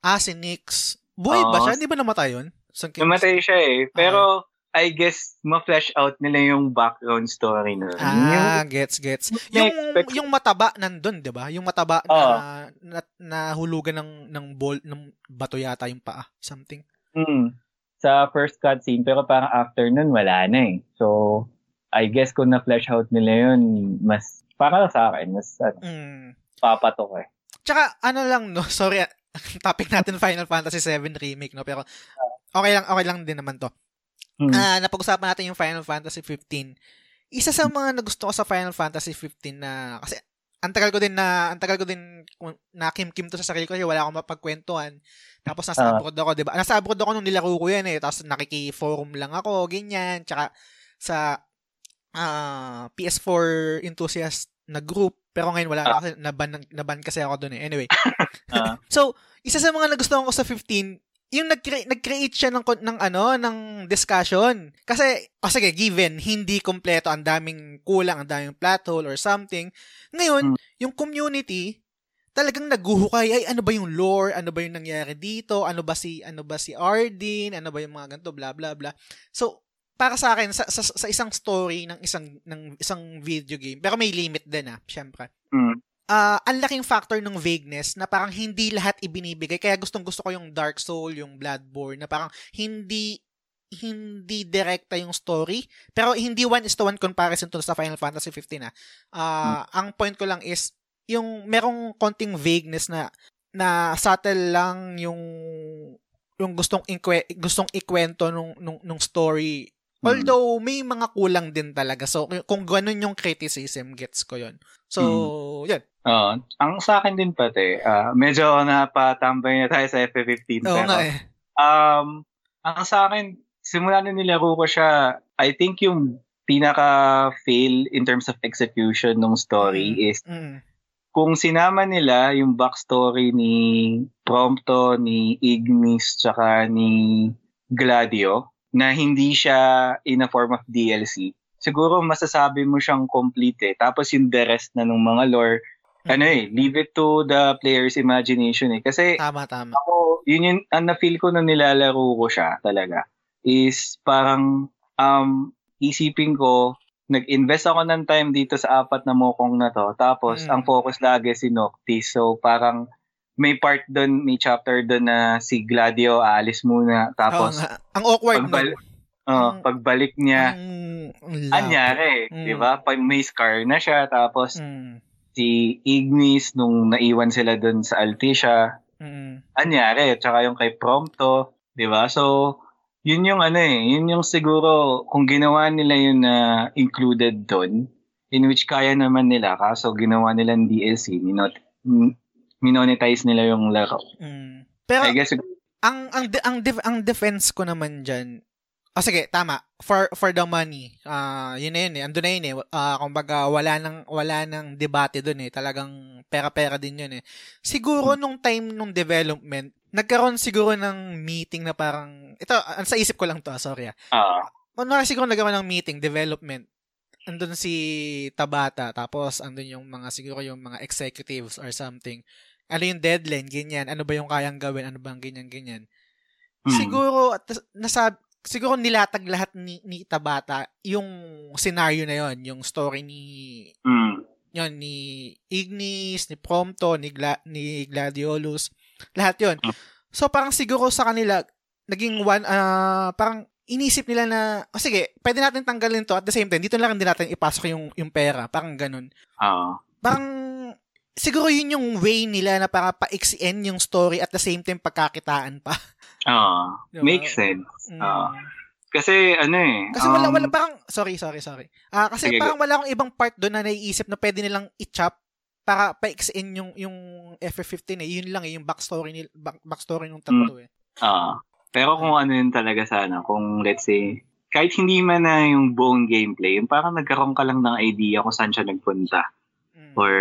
Ah, si Nix. Buhay ba Oo. siya? Hindi ba namatay yun? Namatay siya eh. Pero, I guess, ma-flash out nila yung background story na. Ah, gets, gets. Yung, Na-expect- yung mataba nandun, di ba? Yung mataba na, Oo. na, nahulugan ng, ng ball, ng bato yata yung paa. Something. Mm. Sa first cutscene, pero parang after nun, wala na eh. So, I guess kung na-flash out nila yun, mas, para sa akin, mas ano, Mm. Papatok eh. Tsaka, ano lang, no? Sorry, topic natin Final Fantasy 7 Remake, no? Pero, okay lang, okay lang din naman to. Mm. Ah, napag-usapan natin yung Final Fantasy 15. Isa sa mga nagusto ko sa Final Fantasy 15 na, kasi, ang tagal ko din na, ang tagal ko din na kim-kim to sa sarili ko kasi wala akong mapagkwentuhan. Tapos nasa Ah. abroad ako, 'di ba? Nasa abroad ako nung nilaro ko 'yan eh. Tapos nakiki-forum lang ako, ganyan. Tsaka sa ah, PS4 enthusiast na group. Pero ngayon wala na kasi naban, naban kasi ako doon eh. Anyway. Ah. so, isa sa mga nagustuhan ko sa 15, yung nag-create, nag-create siya ng, ng ano, ng discussion. Kasi, oh sige, given, hindi kompleto, ang daming kulang, ang daming plot hole or something. Ngayon, Hmm. yung community, talagang naguhukay, ay ano ba yung lore, ano ba yung nangyari dito, ano ba si, ano ba si Ardyn, ano ba yung mga ganito, bla bla bla. So, para sa akin, sa, sa, sa isang story ng isang, ng isang video game, pero may limit din ah, syempre Mm. ah ang laking factor ng vagueness na parang hindi lahat ibinibigay. Kaya gustong gusto ko yung Dark Soul, yung Bloodborne, na parang hindi hindi direkta yung story. Pero hindi one is to one comparison to sa Final Fantasy 15 ah. Ah, Ang point ko lang is, yung merong konting vagueness na na subtle lang yung yung gustong inkwe, gustong ikwento nung, nung nung story Hmm. Although, may mga kulang din talaga. So, kung ganun yung criticism, gets ko yun. So, yun. Oo. ang sa akin din pati, ah, medyo napatambay na tayo sa FF15. Oo pero, nga eh. Um, ang sa akin, simula na nilaro ko siya, I think yung pinaka-fail in terms of execution ng story is Mm. kung sinama nila yung backstory ni Prompto, ni Ignis, tsaka ni Gladio, na hindi siya in a form of DLC, siguro masasabi mo siyang complete eh. Tapos yung the rest na ng mga lore, ano eh, leave it to the player's imagination eh. Kasi Tama, tama. ako, yun yung, ang na-feel ko na nilalaro ko siya talaga, is parang, um, isipin ko, nag-invest ako ng time dito sa apat na mokong na to. Tapos, Mm. ang focus lagi si Noctis. So, parang, may part doon, may chapter doon na si Gladio aalis muna. Tapos, nga. ang awkward pagbal- nun. uh, Ang- pagbalik niya, labo. anyari, Mm. di ba? Pag may scar na siya, tapos Mm. si Ignis, nung naiwan sila doon sa Altisha, Mm. anyari, tsaka yung kay Prompto, di ba? So, yun yung ano eh, yun yung siguro, kung ginawa nila yun na included doon, in which kaya naman nila, kaso ginawa nila ng DLC, minot, m- minonetize nila yung laro. Mm. Pero, I guess, ang ang de- ang def- ang defense ko naman diyan. Oh, sige, tama. For for the money. Ah, yun na yun eh. Ando na yun eh. Ah, kumbaga wala nang wala nang debate doon eh. Talagang pera-pera din yun eh. Siguro nung time nung development, nagkaroon siguro ng meeting na parang ito ah, sa isip ko lang to, ah, sorry ah. ah, Kunwari siguro nagkaroon ng meeting, development. Andun si Tabata, tapos andun yung mga, siguro yung mga executives or something. Ano yung deadline, ganyan. Ano ba yung kayang gawin, ano bang ganyan, ganyan. hmm, Siguro, at nasab siguro nilatag lahat ni, ni Tabata yung scenario na yon yung story ni hmm, yon ni Ignis, ni Prompto, ni, Gla- ni Gladiolus, lahat yon Mm. So parang siguro sa kanila naging one ah parang inisip nila na oh, sige, pwede natin tanggalin to at the same time dito na lang din natin ipasok yung yung pera, parang ganun. ah, Parang siguro yun yung way nila na para paiksiin yung story at the same time pagkakitaan pa. ah, Diba? makes sense. Mm. Ah. Kasi ano eh, Kasi wala um, wala parang sorry sorry sorry. Ah kasi Sige, parang wala akong ibang part doon na naiisip na pwede nilang i-chop para paiksiin yung yung FF15 eh. Yun lang eh, yung backstory ni back, backstory ng tatlo eh. Ah, pero kung ano yun talaga sana, kung let's say, kahit hindi man na yung buong gameplay, yung parang nagkaroon ka lang ng idea kung saan siya nagpunta Mm. or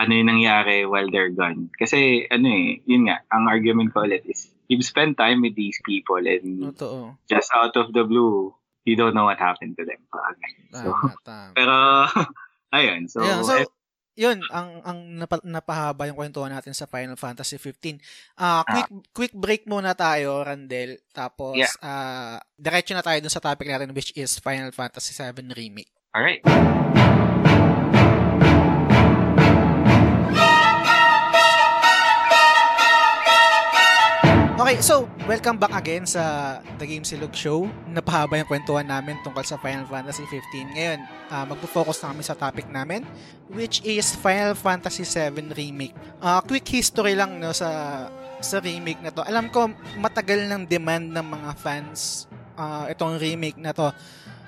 ano yung nangyari while they're gone. Kasi ano eh, yun nga, ang argument ko ulit is, you've spent time with these people and Totoo. just out of the blue, you don't know what happened to them. Parang. So, Tama, tama. pero, ayun. So, Ayun, so, eh, yun, ang, ang napa, napahaba yung kwentuhan natin sa Final Fantasy 15. Uh, quick, ah. quick break muna tayo, Randel. Tapos, yeah. uh, diretso na tayo dun sa topic natin which is Final Fantasy 7 Remake. Alright. Okay, so, welcome back again sa The Game Silog Show. Napahaba yung kwentuhan namin tungkol sa Final Fantasy 15. Ngayon, uh, magpo-focus na kami sa topic namin, which is Final Fantasy 7 Remake. Uh, quick history lang no, sa sa remake na to. Alam ko, matagal ng demand ng mga fans uh, itong remake na to.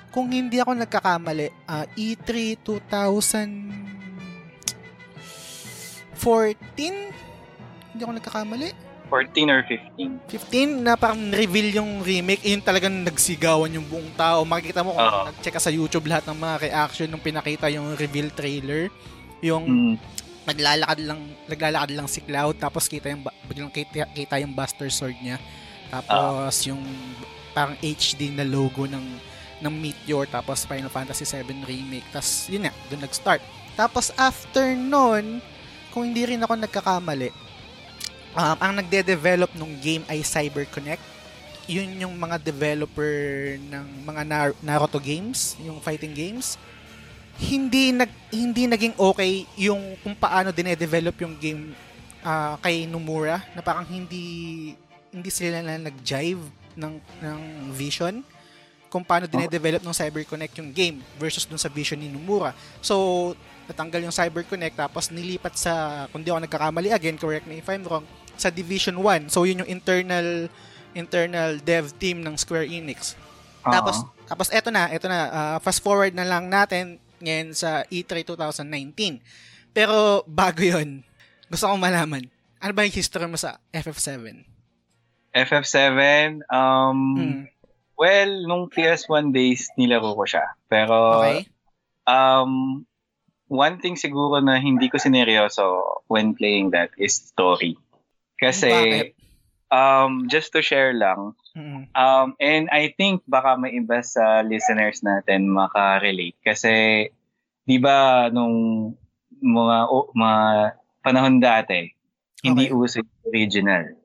Kung hindi ako nagkakamali, uh, E3 2014? Hindi ako nagkakamali? 14 or 15? 15 na parang reveal yung remake, yun talagang nagsigawan yung buong tao. Makikita mo kung uh-huh. nag-check ka sa YouTube lahat ng mga reaction nung pinakita yung reveal trailer. Yung mm. naglalakad lang naglalakad lang si Cloud tapos kita yung biglang kita, kita yung Buster Sword niya. Tapos uh-huh. yung parang HD na logo ng ng Meteor tapos Final Fantasy 7 remake. Tapos yun na, doon nag-start. Tapos after nun, kung hindi rin ako nagkakamali, Um, ang nagde-develop ng game ay CyberConnect. Yun yung mga developer ng mga Nar- Naruto games, yung fighting games. Hindi nag hindi naging okay yung kung paano dine-develop yung game uh, kay Nomura na parang hindi hindi sila na nag-jive ng ng vision kung paano dine-develop ng CyberConnect yung game versus dun sa vision ni Nomura. So, natanggal yung CyberConnect tapos nilipat sa, kung di ako nagkakamali again, correct me if I'm wrong, sa Division 1. So yun yung internal internal dev team ng Square Enix. Uh-huh. Tapos tapos eto na, eto na uh, fast forward na lang natin ngayon sa E3 2019. Pero bago 'yon, gusto kong malaman, ano ba yung history mo sa FF7? FF7 um hmm. well, nung PS1 days nilaro ko siya. Pero okay. um one thing siguro na hindi ko sineryoso when playing that is story. Kasi, um, just to share lang, mm-hmm. um, and I think baka may iba sa listeners natin maka-relate. Kasi, di ba, nung mga, oh, mga panahon dati, hindi okay. uso original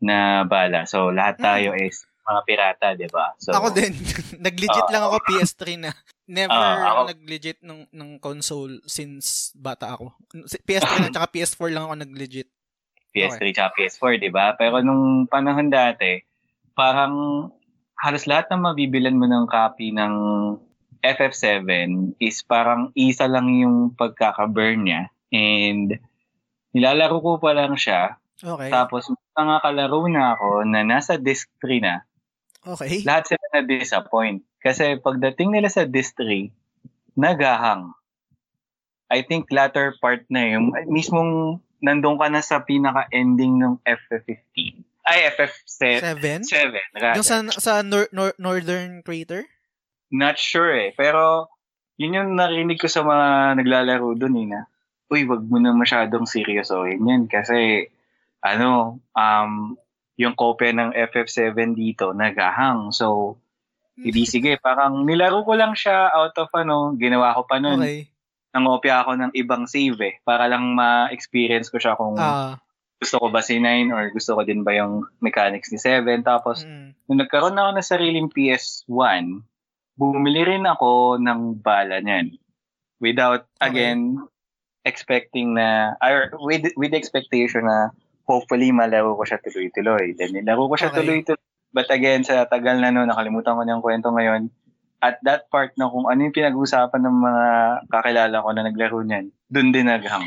na bala. So, lahat tayo mm. is mga pirata, di ba? So, ako din. nag-legit uh, lang ako PS3 na. Never uh, ako nag-legit ng, ng console since bata ako. PS3 at saka PS4 lang ako nag-legit. PS3 okay. tsaka PS4, di ba? Pero nung panahon dati, parang halos lahat ng mabibilan mo ng copy ng FF7 is parang isa lang yung pagkaka-burn niya. And nilalaro ko pa lang siya. Okay. Tapos mga kalaro na ako na nasa disc 3 na. Okay. Lahat sila na-disappoint. Kasi pagdating nila sa disc 3, nagahang. I think latter part na yung mismong nandun ka na sa pinaka-ending ng FF15. Ay, FF7. 7? 7. Yung sa, sa nor- nor- Northern Crater? Not sure eh. Pero, yun yung narinig ko sa mga naglalaro dun eh na, uy, wag mo na masyadong seryosohin yan kasi, ano, um, yung kopya ng FF7 dito, nagahang. So, hindi sige, parang nilaro ko lang siya out of ano, ginawa ko pa nun. Okay nangopya ako ng ibang save eh, para lang ma-experience ko siya kung uh, gusto ko ba si 9 or gusto ko din ba yung mechanics ni 7. Tapos, mm. nung nagkaroon na ako ng sariling PS1, bumili rin ako ng bala niyan. Without, okay. again, expecting na, or with, with expectation na hopefully malaro ko siya tuloy-tuloy. Then nilaro ko siya okay. tuloy-tuloy. But again, sa tagal na no, nakalimutan ko na yung kwento ngayon, at that part na kung ano yung pinag-uusapan ng mga kakilala ko na naglaro niyan, dun din naghang.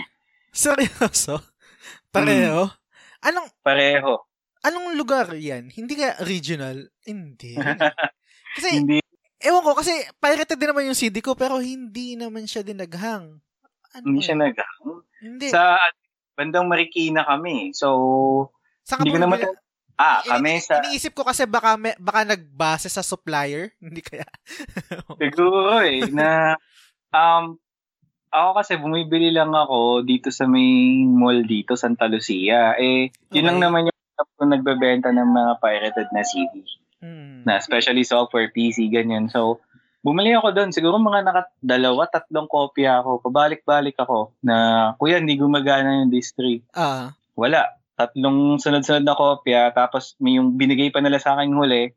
Seryoso? Pareho? Mm. Anong Pareho. Anong lugar 'yan? Hindi ka regional? Hindi. Kasi hindi. Ewan ko kasi pirated din naman yung CD ko pero hindi naman siya din naghang. Ano? Hindi siya naghang. Hindi. Sa bandang Marikina kami. So Saan hindi ko naman Ah, kami Ini- sa... Iniisip ko kasi baka, may, baka nagbase sa supplier. Hindi kaya. Siguro eh. Na, um, ako kasi bumibili lang ako dito sa may mall dito, Santa Lucia. Eh, yun okay. lang naman yung nagbebenta ng mga pirated na CD. Hmm. Na especially software, PC, ganyan. So, bumili ako doon. Siguro mga naka dalawa, tatlong kopya ako. Pabalik-balik ako na, kuya, hindi gumagana yung disc 3. Ah. Wala. Tatlong sunod-sunod na kopya. Tapos may yung binigay pa nila sa akin huli.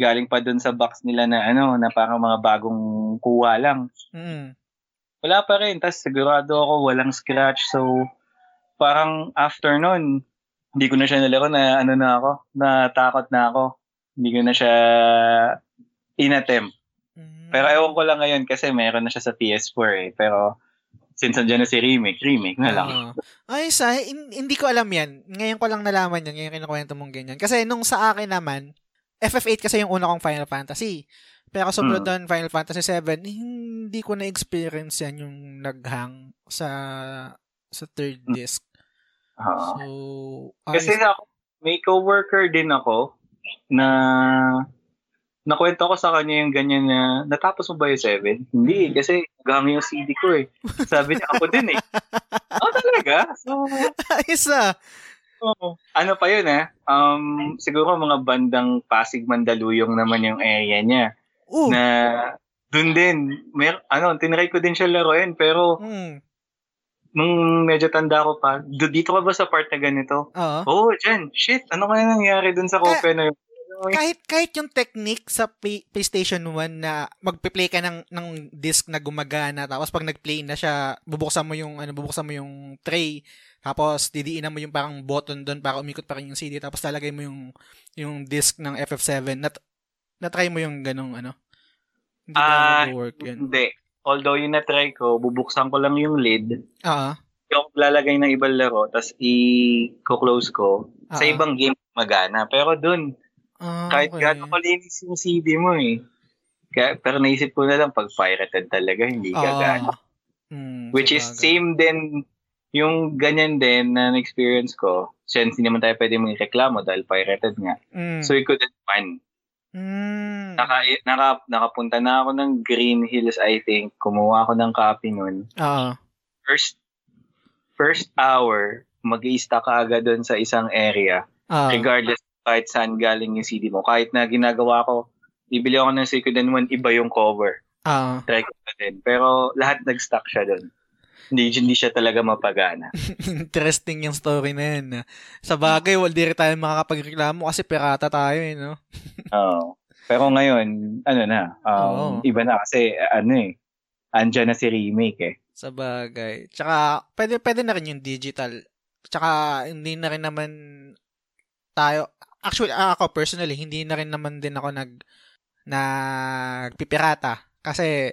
Galing pa doon sa box nila na ano, na parang mga bagong kuha lang. Mm. Wala pa rin. Tapos sigurado ako walang scratch. So, parang after nun, hindi ko na siya nalaro na ano na ako, natakot na ako. Hindi ko na siya inattempt. Mm. Pero ewan ko lang ngayon kasi meron na siya sa PS4 eh. Pero since andyan na si remake, remake na lang. Oo. Ay, sa, hin- hindi ko alam yan. Ngayon ko lang nalaman yan, ngayon kinukwento mong ganyan. Kasi nung sa akin naman, FF8 kasi yung una kong Final Fantasy. Pero sumunod Mm. doon, Final Fantasy 7, hindi ko na-experience yan yung naghang sa sa third Mm. disc. Oo. So, Kasi ayos. ako, may coworker din ako na nakwento ko sa kanya yung ganyan na natapos mo ba yung 7? Hindi, kasi gami yung CD ko eh. Sabi niya ako din eh. Oh, talaga? So, ayos ah. Oo. Ano pa yun eh? Um, siguro mga bandang Pasig Mandaluyong naman yung area niya. Uh, Na dun din, mer ano, tinry ko din siya laruin pero mm, nung medyo tanda ko pa, "Do- dito ka ba sa part na ganito? oo. Oo, oh, dyan. Shit, ano kaya nangyari dun sa kopya na yun? Kahit kahit yung technique sa Play- PlayStation 1 na magpe-play ka ng ng disc na gumagana tapos pag nag-play na siya bubuksan mo yung ano bubuksan mo yung tray tapos didiinan mo yung parang button doon para umikot pa rin yung CD tapos lalagay mo yung yung disc ng FF7 na na try mo yung ganong ano hindi ba Ah, work yun Hindi. Although yung na-try ko, bubuksan ko lang yung lid, ah yung lalagay ng ibang laro, tapos i-close ko. Sa Ah. ibang game, magana. Pero dun, ah, kahit okay. gaano kalinis yung CD mo eh. Kaya, pero naisip ko na lang, pag pirated talaga, hindi gagana. Ah. Mm, Which is same din, yung ganyan din na na-experience ko, since hindi naman tayo pwede mong reklamo dahil pirated nga. Mm. So, we couldn't find. mm. Naka, naka, nakapunta na ako ng Green Hills, I think. Kumuha ako ng copy nun. Ah. First, first hour, mag stack ka agad doon sa isang area. Ah. Regardless kahit saan galing yung CD mo. Kahit na ginagawa ko, bibili ako ng Suikoden 1, iba yung cover. Ah. Try ko na din. Pero lahat nag-stack siya doon. Hindi, hindi siya talaga mapagana. Interesting yung story na yun. Sa bagay, wala di rin tayo makakapagreklamo kasi pirata tayo eh, no? Oo. Pero ngayon, ano na, um, iba na kasi, ano eh, andyan na si remake eh. Sa bagay. Tsaka, pwede, pwede na rin yung digital. Tsaka, hindi na rin naman tayo, actually, ah, ako personally, hindi na rin naman din ako nag, nagpipirata. Kasi,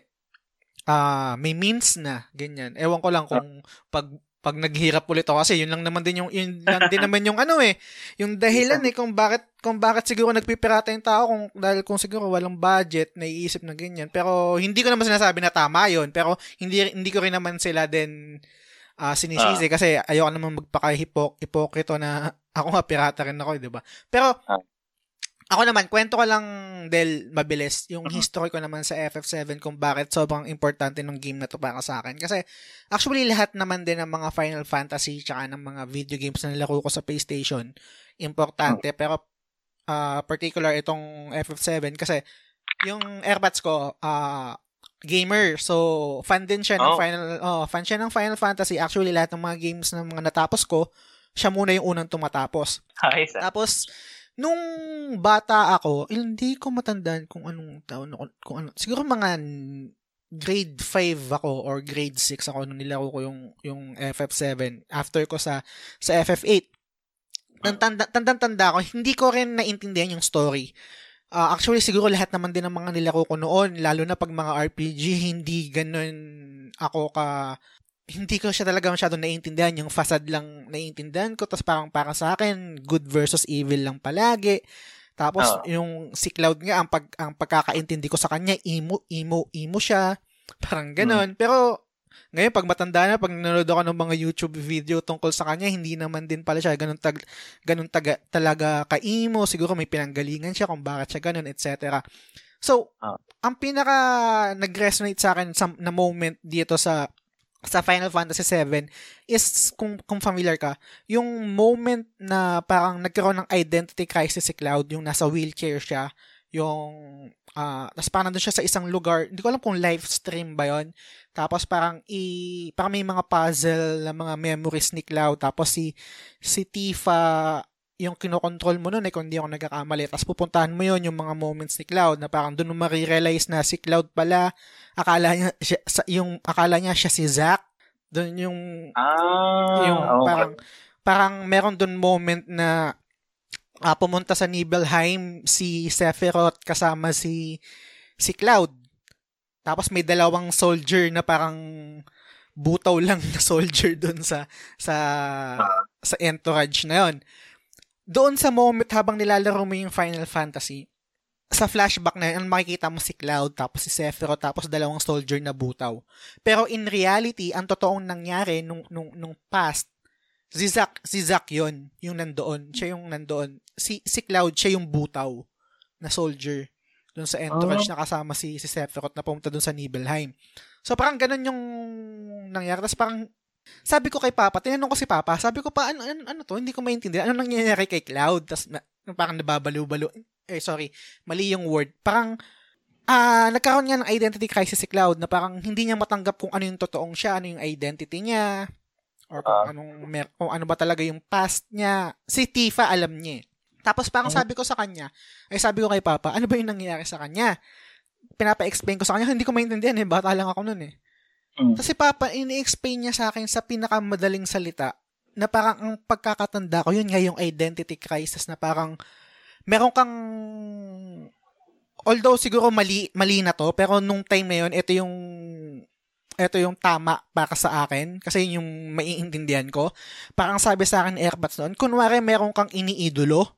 ah may means na, ganyan. Ewan ko lang kung pag, pag naghirap ulit ako kasi yun lang naman din yung yun lang din naman yung ano eh yung dahilan eh kung bakit kung bakit siguro nagpipirata yung tao kung dahil kung siguro walang budget naiisip na ganyan pero hindi ko naman sinasabi na tama yon pero hindi hindi ko rin naman sila din ah sinisisi kasi ayoko naman magpaka-hipok hipokrito na ako nga pirata rin ako, 'di ba? Pero Ah. ako naman kwento ko lang del mabilis yung Mhm. history ko naman sa FF7 kung bakit sobrang importante ng game na to para sa akin kasi actually lahat naman din ng mga Final Fantasy tsaka ng mga video games na nilaro ko sa PlayStation importante pero ah particular itong FF7 kasi yung airpods ko ah gamer. So fan din siya ng Oh. Final oh fan siya ng Final Fantasy. Actually lahat ng mga games na mga natapos ko siya muna yung unang tumatapos. Ayos ah. tapos nung bata ako hindi ko matandaan kung anong taon ako kung ano siguro mga grade 5 ako or grade 6 ako nung nilaro ko yung yung FF7 after ko sa sa FF8 tanda tanda tanda ko hindi ko rin naintindihan yung story Ah, actually, siguro lahat naman din ng mga nilaro ko noon, lalo na pag mga RPG, hindi ganun ako ka... Hindi ko siya talaga masyado naiintindihan. Yung facade lang naiintindihan ko. Tapos parang para sa akin, good versus evil lang palagi. Tapos Oo. yung si Cloud nga, ang, pag, ang pagkakaintindi ko sa kanya, emo, emo, emo siya. Parang ganun. Pero ngayon, pag matanda na, pag nanonood ako ng mga YouTube video tungkol sa kanya, hindi naman din pala siya ganun, tag, ganun taga, talaga ka-emo. Siguro may pinanggalingan siya kung bakit siya ganun, etc. So, Ah. ang pinaka nag-resonate sa akin sa, na moment dito sa sa Final Fantasy 7 is kung kung familiar ka, yung moment na parang nagkaroon ng identity crisis si Cloud, yung nasa wheelchair siya, yung Uh, tapos parang nandun siya sa isang lugar, hindi ko alam kung live stream ba yon Tapos parang i parang may mga puzzle na mga memories ni Cloud. Tapos si si Tifa yung kinokontrol mo nun eh kung hindi ako nagkakamali. Tapos pupuntahan mo yon yung mga moments ni Cloud na parang doon mo marirealize na si Cloud pala akala niya siya, yung akala niya siya si Zack. Doon yung ah, yung okay. parang parang meron doon moment na uh, pumunta sa Nibelheim si Sephiroth kasama si si Cloud. Tapos may dalawang soldier na parang butaw lang na soldier doon sa sa uh, sa entourage na yon doon sa moment habang nilalaro mo yung Final Fantasy, sa flashback na yun, makikita mo si Cloud, tapos si Sephiroth, tapos dalawang soldier na butaw. Pero in reality, ang totoong nangyari nung, nung, nung past, si Zack, si Zack yun, yung nandoon. Siya yung nandoon. Si, si Cloud, siya yung butaw na soldier doon sa entourage oh. na kasama si, si Sephiroth na pumunta doon sa Nibelheim. So parang ganun yung nangyari. Tapos parang sabi ko kay Papa, tinanong ko si Papa, sabi ko pa, ano, ano, ano to? Hindi ko maintindihan. Ano nangyayari kay Cloud? Tapos na, parang nababalo-balo. Eh, sorry, mali yung word. Parang, ah, uh, nagkaroon nga ng identity crisis si Cloud na parang hindi niya matanggap kung ano yung totoong siya, ano yung identity niya, or kung, uh, anong, mer- kung ano ba talaga yung past niya. Si Tifa, alam niya. Eh. Tapos parang sabi ko sa kanya, ay sabi ko kay Papa, ano ba yung nangyayari sa kanya? Pinapa-explain ko sa kanya, hindi ko maintindihan eh, bata lang ako noon eh. Mm. Kasi Papa, ini-explain niya sa akin sa pinakamadaling salita na parang ang pagkakatanda ko, yun nga yung identity crisis na parang meron kang although siguro mali mali na to pero nung time na yun ito yung ito yung tama para sa akin? Kasi yun yung maiintindihan ko. Parang sabi sa akin Airbuds noon kunwari meron kang iniidolo.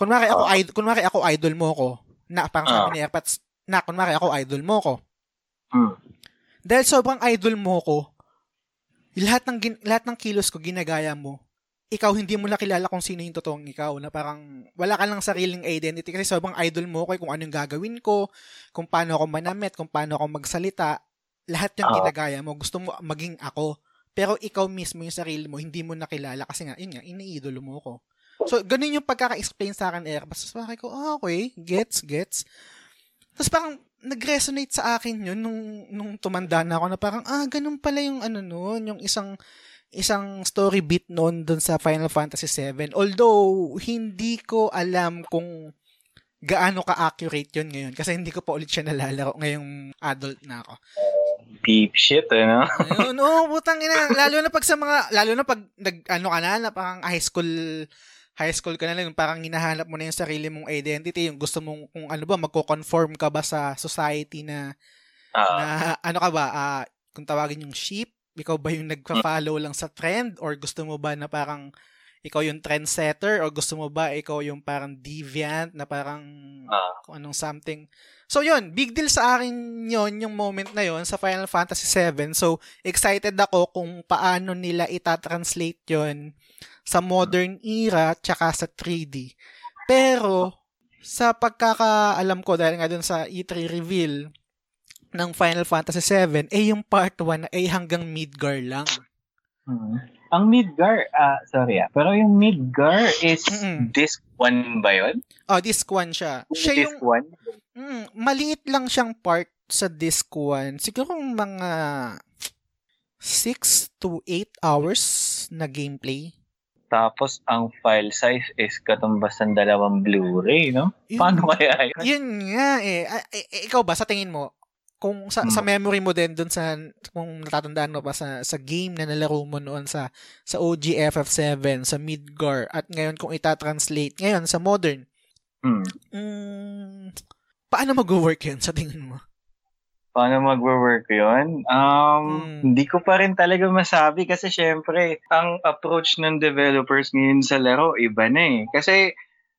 Kunwari ako uh, idol kunwari ako idol mo ko. Na parang sabi uh, ni Airbuds na kunwari ako idol mo ko. Uh, dahil sobrang idol mo ko, lahat ng, lahat ng kilos ko ginagaya mo, ikaw hindi mo nakilala kung sino yung totoong ikaw na parang wala ka lang sariling identity kasi sobrang idol mo ko kung anong gagawin ko, kung paano ako manamit, kung paano ako magsalita, lahat yung uh, ginagaya mo, gusto mo maging ako. Pero ikaw mismo yung sarili mo, hindi mo nakilala kasi nga, yun nga, iniidolo mo ko. So, ganun yung pagkaka-explain sa akin, Airbus. Tapos ko, ah, okay, gets, gets. Tapos parang, nag-resonate sa akin yun nung, nung tumanda na ako na parang, ah, ganun pala yung ano noon, yung isang isang story beat noon dun sa Final Fantasy 7. Although, hindi ko alam kung gaano ka-accurate yun ngayon kasi hindi ko pa ulit siya nalalaro ngayong adult na ako. Deep shit, eh, no? Ayun, oh, butang ina. Lalo na pag sa mga, lalo na pag nag, ano ka na, na parang high school high school ka na lang, parang hinahanap mo na yung sarili mong identity, yung gusto mong, kung ano ba, magko-conform ka ba sa society na, uh, na ano ka ba, uh, kung tawagin yung sheep, ikaw ba yung nagpa-follow lang sa trend, or gusto mo ba na parang, ikaw yung trendsetter, or gusto mo ba ikaw yung parang deviant, na parang, uh, kung anong something. So yun, big deal sa akin yon yung moment na yon sa Final Fantasy 7. So excited ako kung paano nila ita-translate yon sa modern era tsaka sa 3D. Pero sa pagkakaalam ko dahil nga dun sa E3 reveal ng Final Fantasy 7 eh yung part 1 ay hanggang Midgar lang. Hmm. Ang Midgar, uh, sorry ah, pero yung Midgar is Mm-mm. disc 1 ba yun? Oh, disc 1 siya. Siya disc yung, 1? Mm, maliit lang siyang part sa disc 1. Siguro mga 6 to 8 hours na gameplay. Tapos, ang file size is katumbas ng dalawang Blu-ray, no? Yun, Paano kaya yun? Yun nga eh. eh. Ikaw ba, sa tingin mo, kung sa, hmm. sa memory mo din doon sa kung natatandaan mo pa sa sa game na nalaro mo noon sa sa OG FF7 sa Midgar at ngayon kung ita-translate ngayon sa modern hmm. mm, paano mag-work yun sa tingin mo Paano magwo-work yun? Um, hmm. Hindi ko pa rin talaga masabi kasi syempre, ang approach ng developers ngayon sa laro, iba na eh. Kasi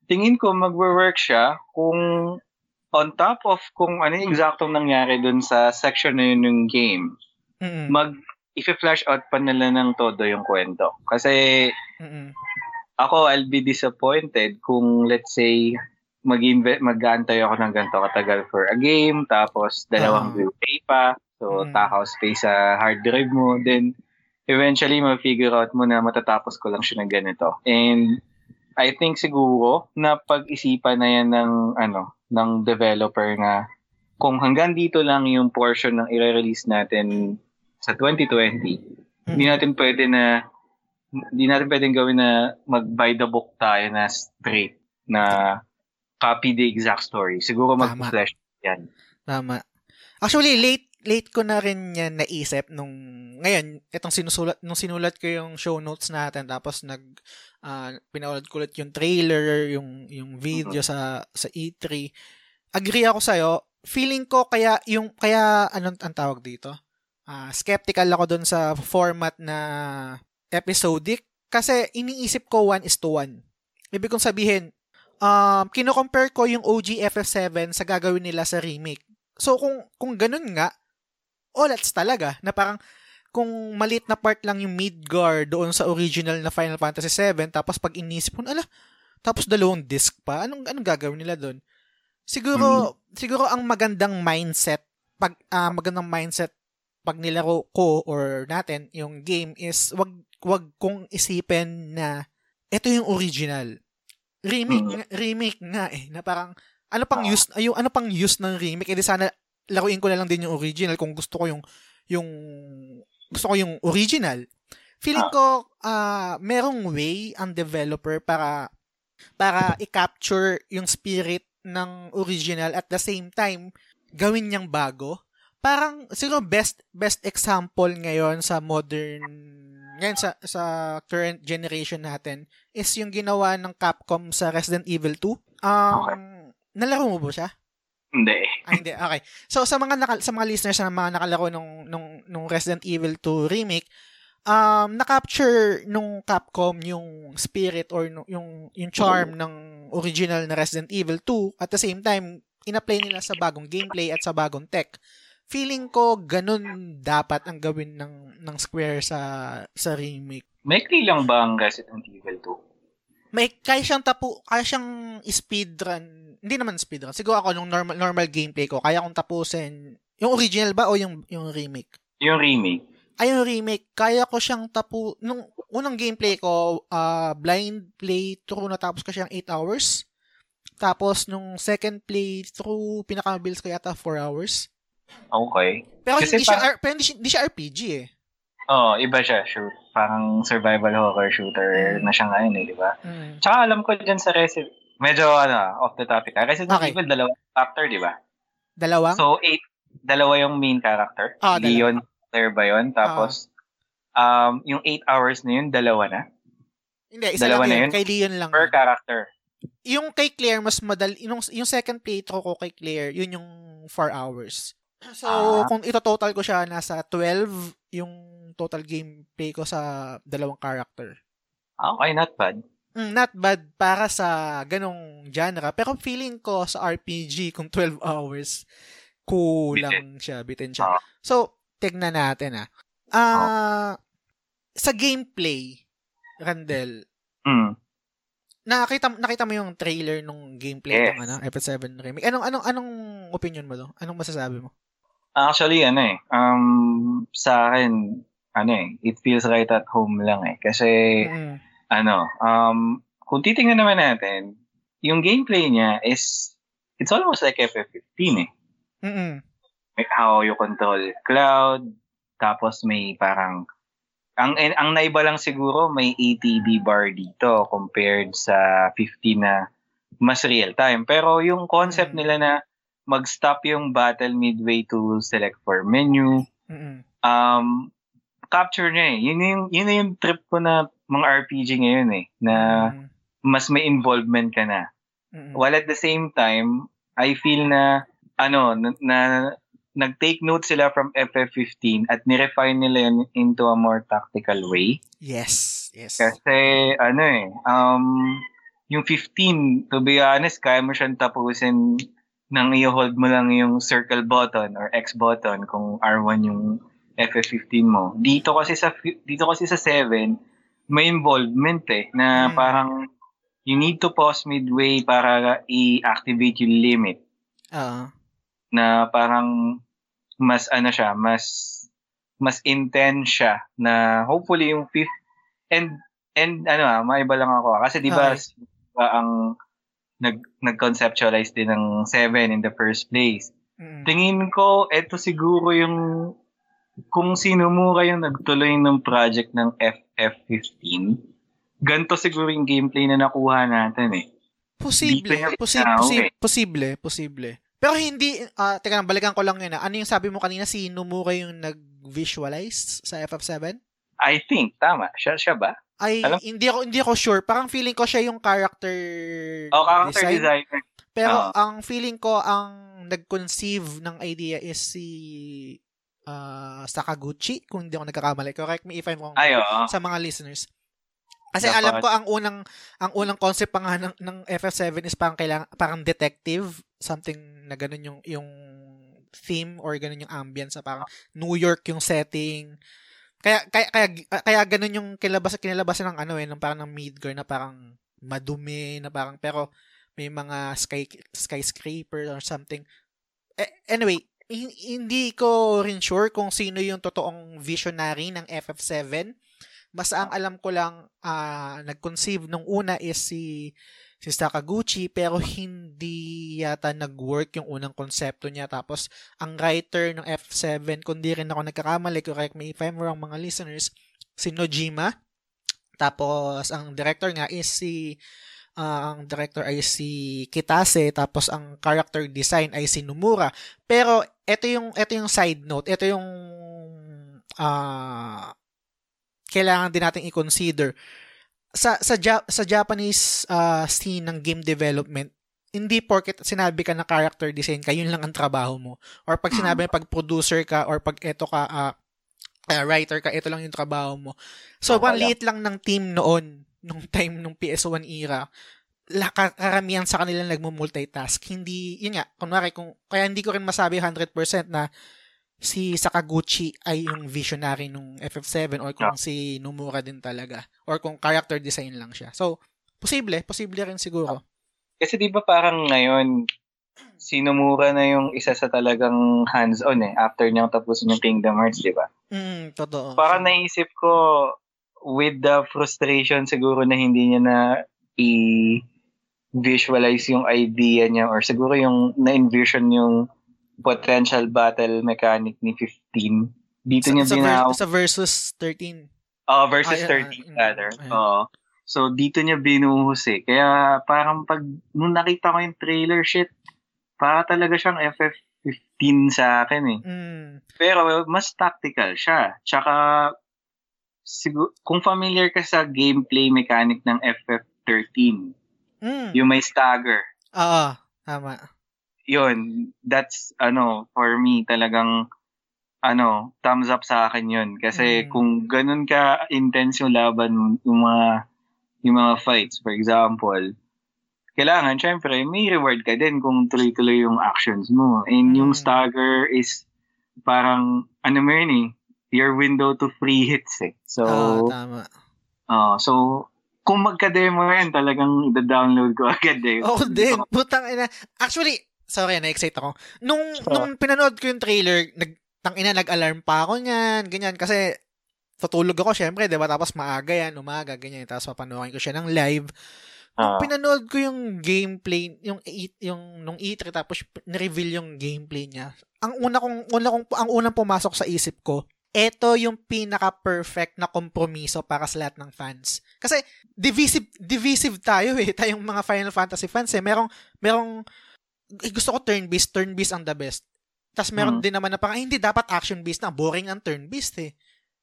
tingin ko magwo-work siya kung on top of kung ano yung eksaktong nangyari dun sa section na yun ng game, mm-hmm. mag i-flash out pa nila ng todo yung kwento. Kasi mm-hmm. ako, I'll be disappointed kung let's say mag-inve- mag-aantay ako ng ganito katagal for a game, tapos dalawang uh-huh. Blu-ray pa, so mm. takaw space sa hard drive mo, then eventually ma-figure out mo na matatapos ko lang siya ng ganito. And I think siguro na pag-isipan na yan ng ano ng developer na kung hanggang dito lang yung portion ng i-release natin sa 2020, hindi natin pwede na hindi natin pwedeng gawin na mag by the book tayo na straight na copy the exact story. Siguro mag-flash yan. Tama. Actually, late late ko na rin yan naisip nung ngayon itong sinusulat nung sinulat ko yung show notes natin tapos nag uh, pinawalad ko ulit yung trailer yung yung video uh-huh. sa sa E3 agree ako sa feeling ko kaya yung kaya anong ang tawag dito uh, skeptical ako doon sa format na episodic kasi iniisip ko 1 is to 1 ibig kong sabihin um kino-compare ko yung OG FF7 sa gagawin nila sa remake. So kung kung ganun nga Olats talaga na parang kung malit na part lang yung Midgar doon sa original na Final Fantasy 7 tapos pag inisip mo ala tapos dalawang disc pa anong anong gagawin nila doon? Siguro mm-hmm. siguro ang magandang mindset pag uh, magandang mindset pag nilaro ko or natin yung game is wag wag kong isipin na ito yung original remake mm-hmm. remake nga eh na parang ano pang uh, use yung ano pang use ng remake edi sana laruin ko na lang din yung original kung gusto ko yung yung gusto ko yung original. Feeling ah. ko uh, merong way ang developer para para i-capture yung spirit ng original at the same time gawin niyang bago. Parang siguro best best example ngayon sa modern ngayon sa sa current generation natin is yung ginawa ng Capcom sa Resident Evil 2. Um, okay. nalaro mo ba siya? Hindi. ah, hindi. Okay. So sa mga naka, sa mga listeners na mga nakalaro nung nung nung Resident Evil 2 remake, um na-capture nung Capcom yung spirit or yung yung charm ng original na Resident Evil 2 at the same time in-apply nila sa bagong gameplay at sa bagong tech. Feeling ko ganun dapat ang gawin ng ng Square sa sa remake. May lang ba ang Resident Evil 2? may kaya siyang tapu, kaya siyang speedrun. Hindi naman speedrun. Siguro ako nung normal normal gameplay ko, kaya kong tapusin yung original ba o yung yung remake? Yung remake. Ay, yung remake, kaya ko siyang tapu... Nung unang gameplay ko, uh, blind play through, natapos ko siyang 8 hours. Tapos, nung second play through, pinakamabilis ko yata 4 hours. Okay. Pero Kasi hindi, pa... siya, pero hindi, siya, hindi siya RPG eh. Oo, oh, iba siya. Shoot. Parang survival horror shooter mm. na siya ngayon eh, di ba? Mm. Tsaka alam ko dyan sa Resident medyo ano, off the topic. Ha? Resident okay. Evil, dalawang character, di ba? Dalawang? So, eight, dalawa yung main character. Oh, Leon, Claire ba yun? Tapos, oh. um, yung 8 hours na yun, dalawa na? Hindi, isa dalawa lang yun. yun. Kay Leon lang. Per yun. character. Yung kay Claire, mas madali. Yung, yung second playthrough ko kay Claire, yun yung 4 hours. So, ah. kung ito total ko siya, nasa 12 yung total gameplay ko sa dalawang character. Okay, not bad. Mm, not bad para sa ganong genre. Pero feeling ko sa RPG, kung 12 hours, kulang bitin. siya, bitin siya. Uh, so, tignan natin ah. Ah, uh, uh, sa gameplay, Randel, mm. nakita nakita mo yung trailer nung gameplay yes. ng ano, Episode 7 remake. Anong anong anong opinion mo do? Anong masasabi mo? Actually, ano eh, um, sa akin, ano eh, it feels right at home lang eh. Kasi, mm. ano, um, kung titingnan naman natin, yung gameplay niya is, it's almost like FF15 eh. Mm-mm. How you control cloud, tapos may parang, ang, ang naiba lang siguro, may ATB bar dito compared sa 15 na mas real time. Pero yung concept mm. nila na mag-stop yung battle midway to select for menu. Mm-hmm. Um, capture niya eh. Yun yung, yun yung trip ko na mga RPG ngayon eh. Na mm-hmm. mas may involvement ka na. Mm-hmm. While at the same time, I feel na, ano, na, na nag-take note sila from FF15 at nirefine nila yun into a more tactical way. Yes, yes. Kasi, ano eh, um, yung 15, to be honest, kaya mo siyang tapusin nang i-hold mo lang yung circle button or X button kung R1 yung FF15 mo. Dito kasi sa dito kasi sa 7 may involvement eh na hmm. parang you need to pause midway para i-activate yung limit. Uh. Na parang mas ano siya, mas mas intense siya na hopefully yung fifth and and ano ah, maiba lang ako kasi 'di ba okay. ba ang nag nag-conceptualize din ng 7 in the first place. Mm. Tingin ko, ito siguro yung kung sino mo yung nagtuloy ng project ng FF15, ganito siguro yung gameplay na nakuha natin eh. Posible, posible, na, posible, okay. posible, posible. Pero hindi, ah teka lang, balikan ko lang yun. ah. Ano yung sabi mo kanina, si Nomura yung nag-visualize sa FF7? I think, tama. Siya, siya ba? Ay, Alam- hindi ako hindi ako sure. Parang feeling ko siya yung character Oh, character design. designer. Pero Oo. ang feeling ko ang nag-conceive ng idea is si ah, Sakaguchi, kung hindi ako nagkakamali. Correct me if I'm wrong Ay, oo. sa mga listeners. Kasi Dapat. alam ko ang unang ang unang concept pa nga ng, ng FF7 is parang kailangan parang detective, something na ganun yung yung theme or ganun yung ambience sa parang New York yung setting. Kaya kaya kaya, kaya ganun yung kilabas kinalabasan ng ano eh, ng parang ng Midgar na parang madumi na parang pero may mga sky skyscraper or something. Eh, anyway, hin- hindi ko rin sure kung sino yung totoong visionary ng FF7. Basta ang alam ko lang ah, nag-conceive nung una is si si Sakaguchi pero hindi yata nag-work yung unang konsepto niya. Tapos ang writer ng F7 kung di rin ako nagkakamali correct me if I'm wrong mga listeners si Nojima. Tapos ang director nga is si ah, ang director ay si Kitase. Tapos ang character design ay si Nomura. Pero ito yung ito yung side note. Ito yung ah kailangan din natin i-consider sa sa Ja- sa Japanese ah, scene ng game development hindi porket sinabi ka na character design ka yun lang ang trabaho mo or pag sinabi pag producer ka or pag eto ka ah, ah, writer ka ito lang yung trabaho mo so lang. liit lang ng team noon nung time nung PS1 era la, karamihan sa kanila nagmo-multitask. Hindi, yun nga, kunwari, kung, kaya hindi ko rin masabi 100% na si Sakaguchi ay yung visionary nung FF7 or kung si Nomura din talaga or kung character design lang siya. So, posible, posible rin siguro. Kasi di ba parang ngayon, si Nomura na yung isa sa talagang hands-on eh, after niyang tapusin yung Kingdom Hearts, di ba? Mm, totoo. Parang naisip ko, with the frustration siguro na hindi niya na i-visualize yung idea niya or siguro yung na-envision yung potential battle mechanic ni 15. Dito sa, niya sa, ver- binaw sa versus 13. Oh, versus Ah, yeah, 13 ah, rather. Oo. So, dito niya binuhos eh. Kaya, parang pag, nung nakita ko yung trailer, shit, para talaga siyang FF15 sa akin eh. Mm, Pero, mas tactical siya. Tsaka, sigur- kung familiar ka sa gameplay mechanic ng FF13, mm. yung may stagger, Oo, tama. Yun, that's, ano, for me, talagang, ano, thumbs up sa akin yun. Kasi Mm. kung ganun ka intense yung laban, yung mga, yung mga fights, for example, kailangan, syempre, may reward ka din kung tuloy-tuloy yung actions mo. And yung Mm. stagger is, parang, ano mo yun eh, your window to free hits eh. So, Oo, tama. ah, so, kung magka-demo yan, talagang i-download ko agad eh. Oo din. Putang ina. Actually, sorry, na-excite ako. Nung, So- nung pinanood ko yung trailer, nag, tang ina, nag-alarm pa ako niyan, ganyan. Kasi, tutulog ako, syempre, di ba? Tapos maaga yan, umaga, ganyan. Tapos papanoorin ko siya ng live. Ah. Pinanood ko yung gameplay, yung, E- yung nung E3, tapos ni-reveal yung gameplay niya. Ang una kong, una kong, ang unang pumasok sa isip ko, eto yung pinaka-perfect na kompromiso para sa lahat ng fans. Kasi, divisive, divisive tayo eh, tayong mga Final Fantasy fans eh. Merong, merong, eh, gusto ko turn-based, turn-based ang the best. Tapos meron Mm. din naman na parang, "Ay, hindi dapat action-based na, boring ang turn-based eh.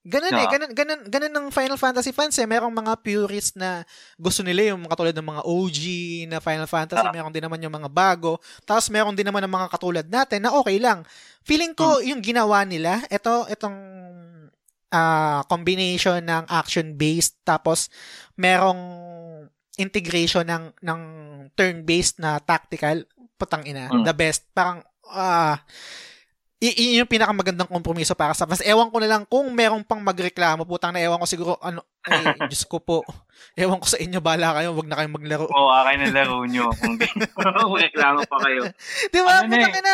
Ganun eh, Oo. ganun, ganun, ganun ng Final Fantasy fans eh. Merong mga purists na gusto nila yung katulad ng mga OG na Final Fantasy, Ah. meron din naman yung mga bago. Tapos meron din naman ng mga katulad natin na okay lang. Feeling ko yung ginawa nila, ito, itong ah, combination ng action-based tapos merong integration ng ng turn-based na tactical putang ina Mm. the best parang ah y- yun yung pinakamagandang kompromiso para sa mas ewan ko na lang kung merong pang magreklamo putang na ewan ko siguro ano ay Diyos ko po ewan ko sa inyo bala kayo wag na kayong maglaro Oo, akin ang laro nyo. Kung reklamo pa kayo. di ba Ano na putang eh. ina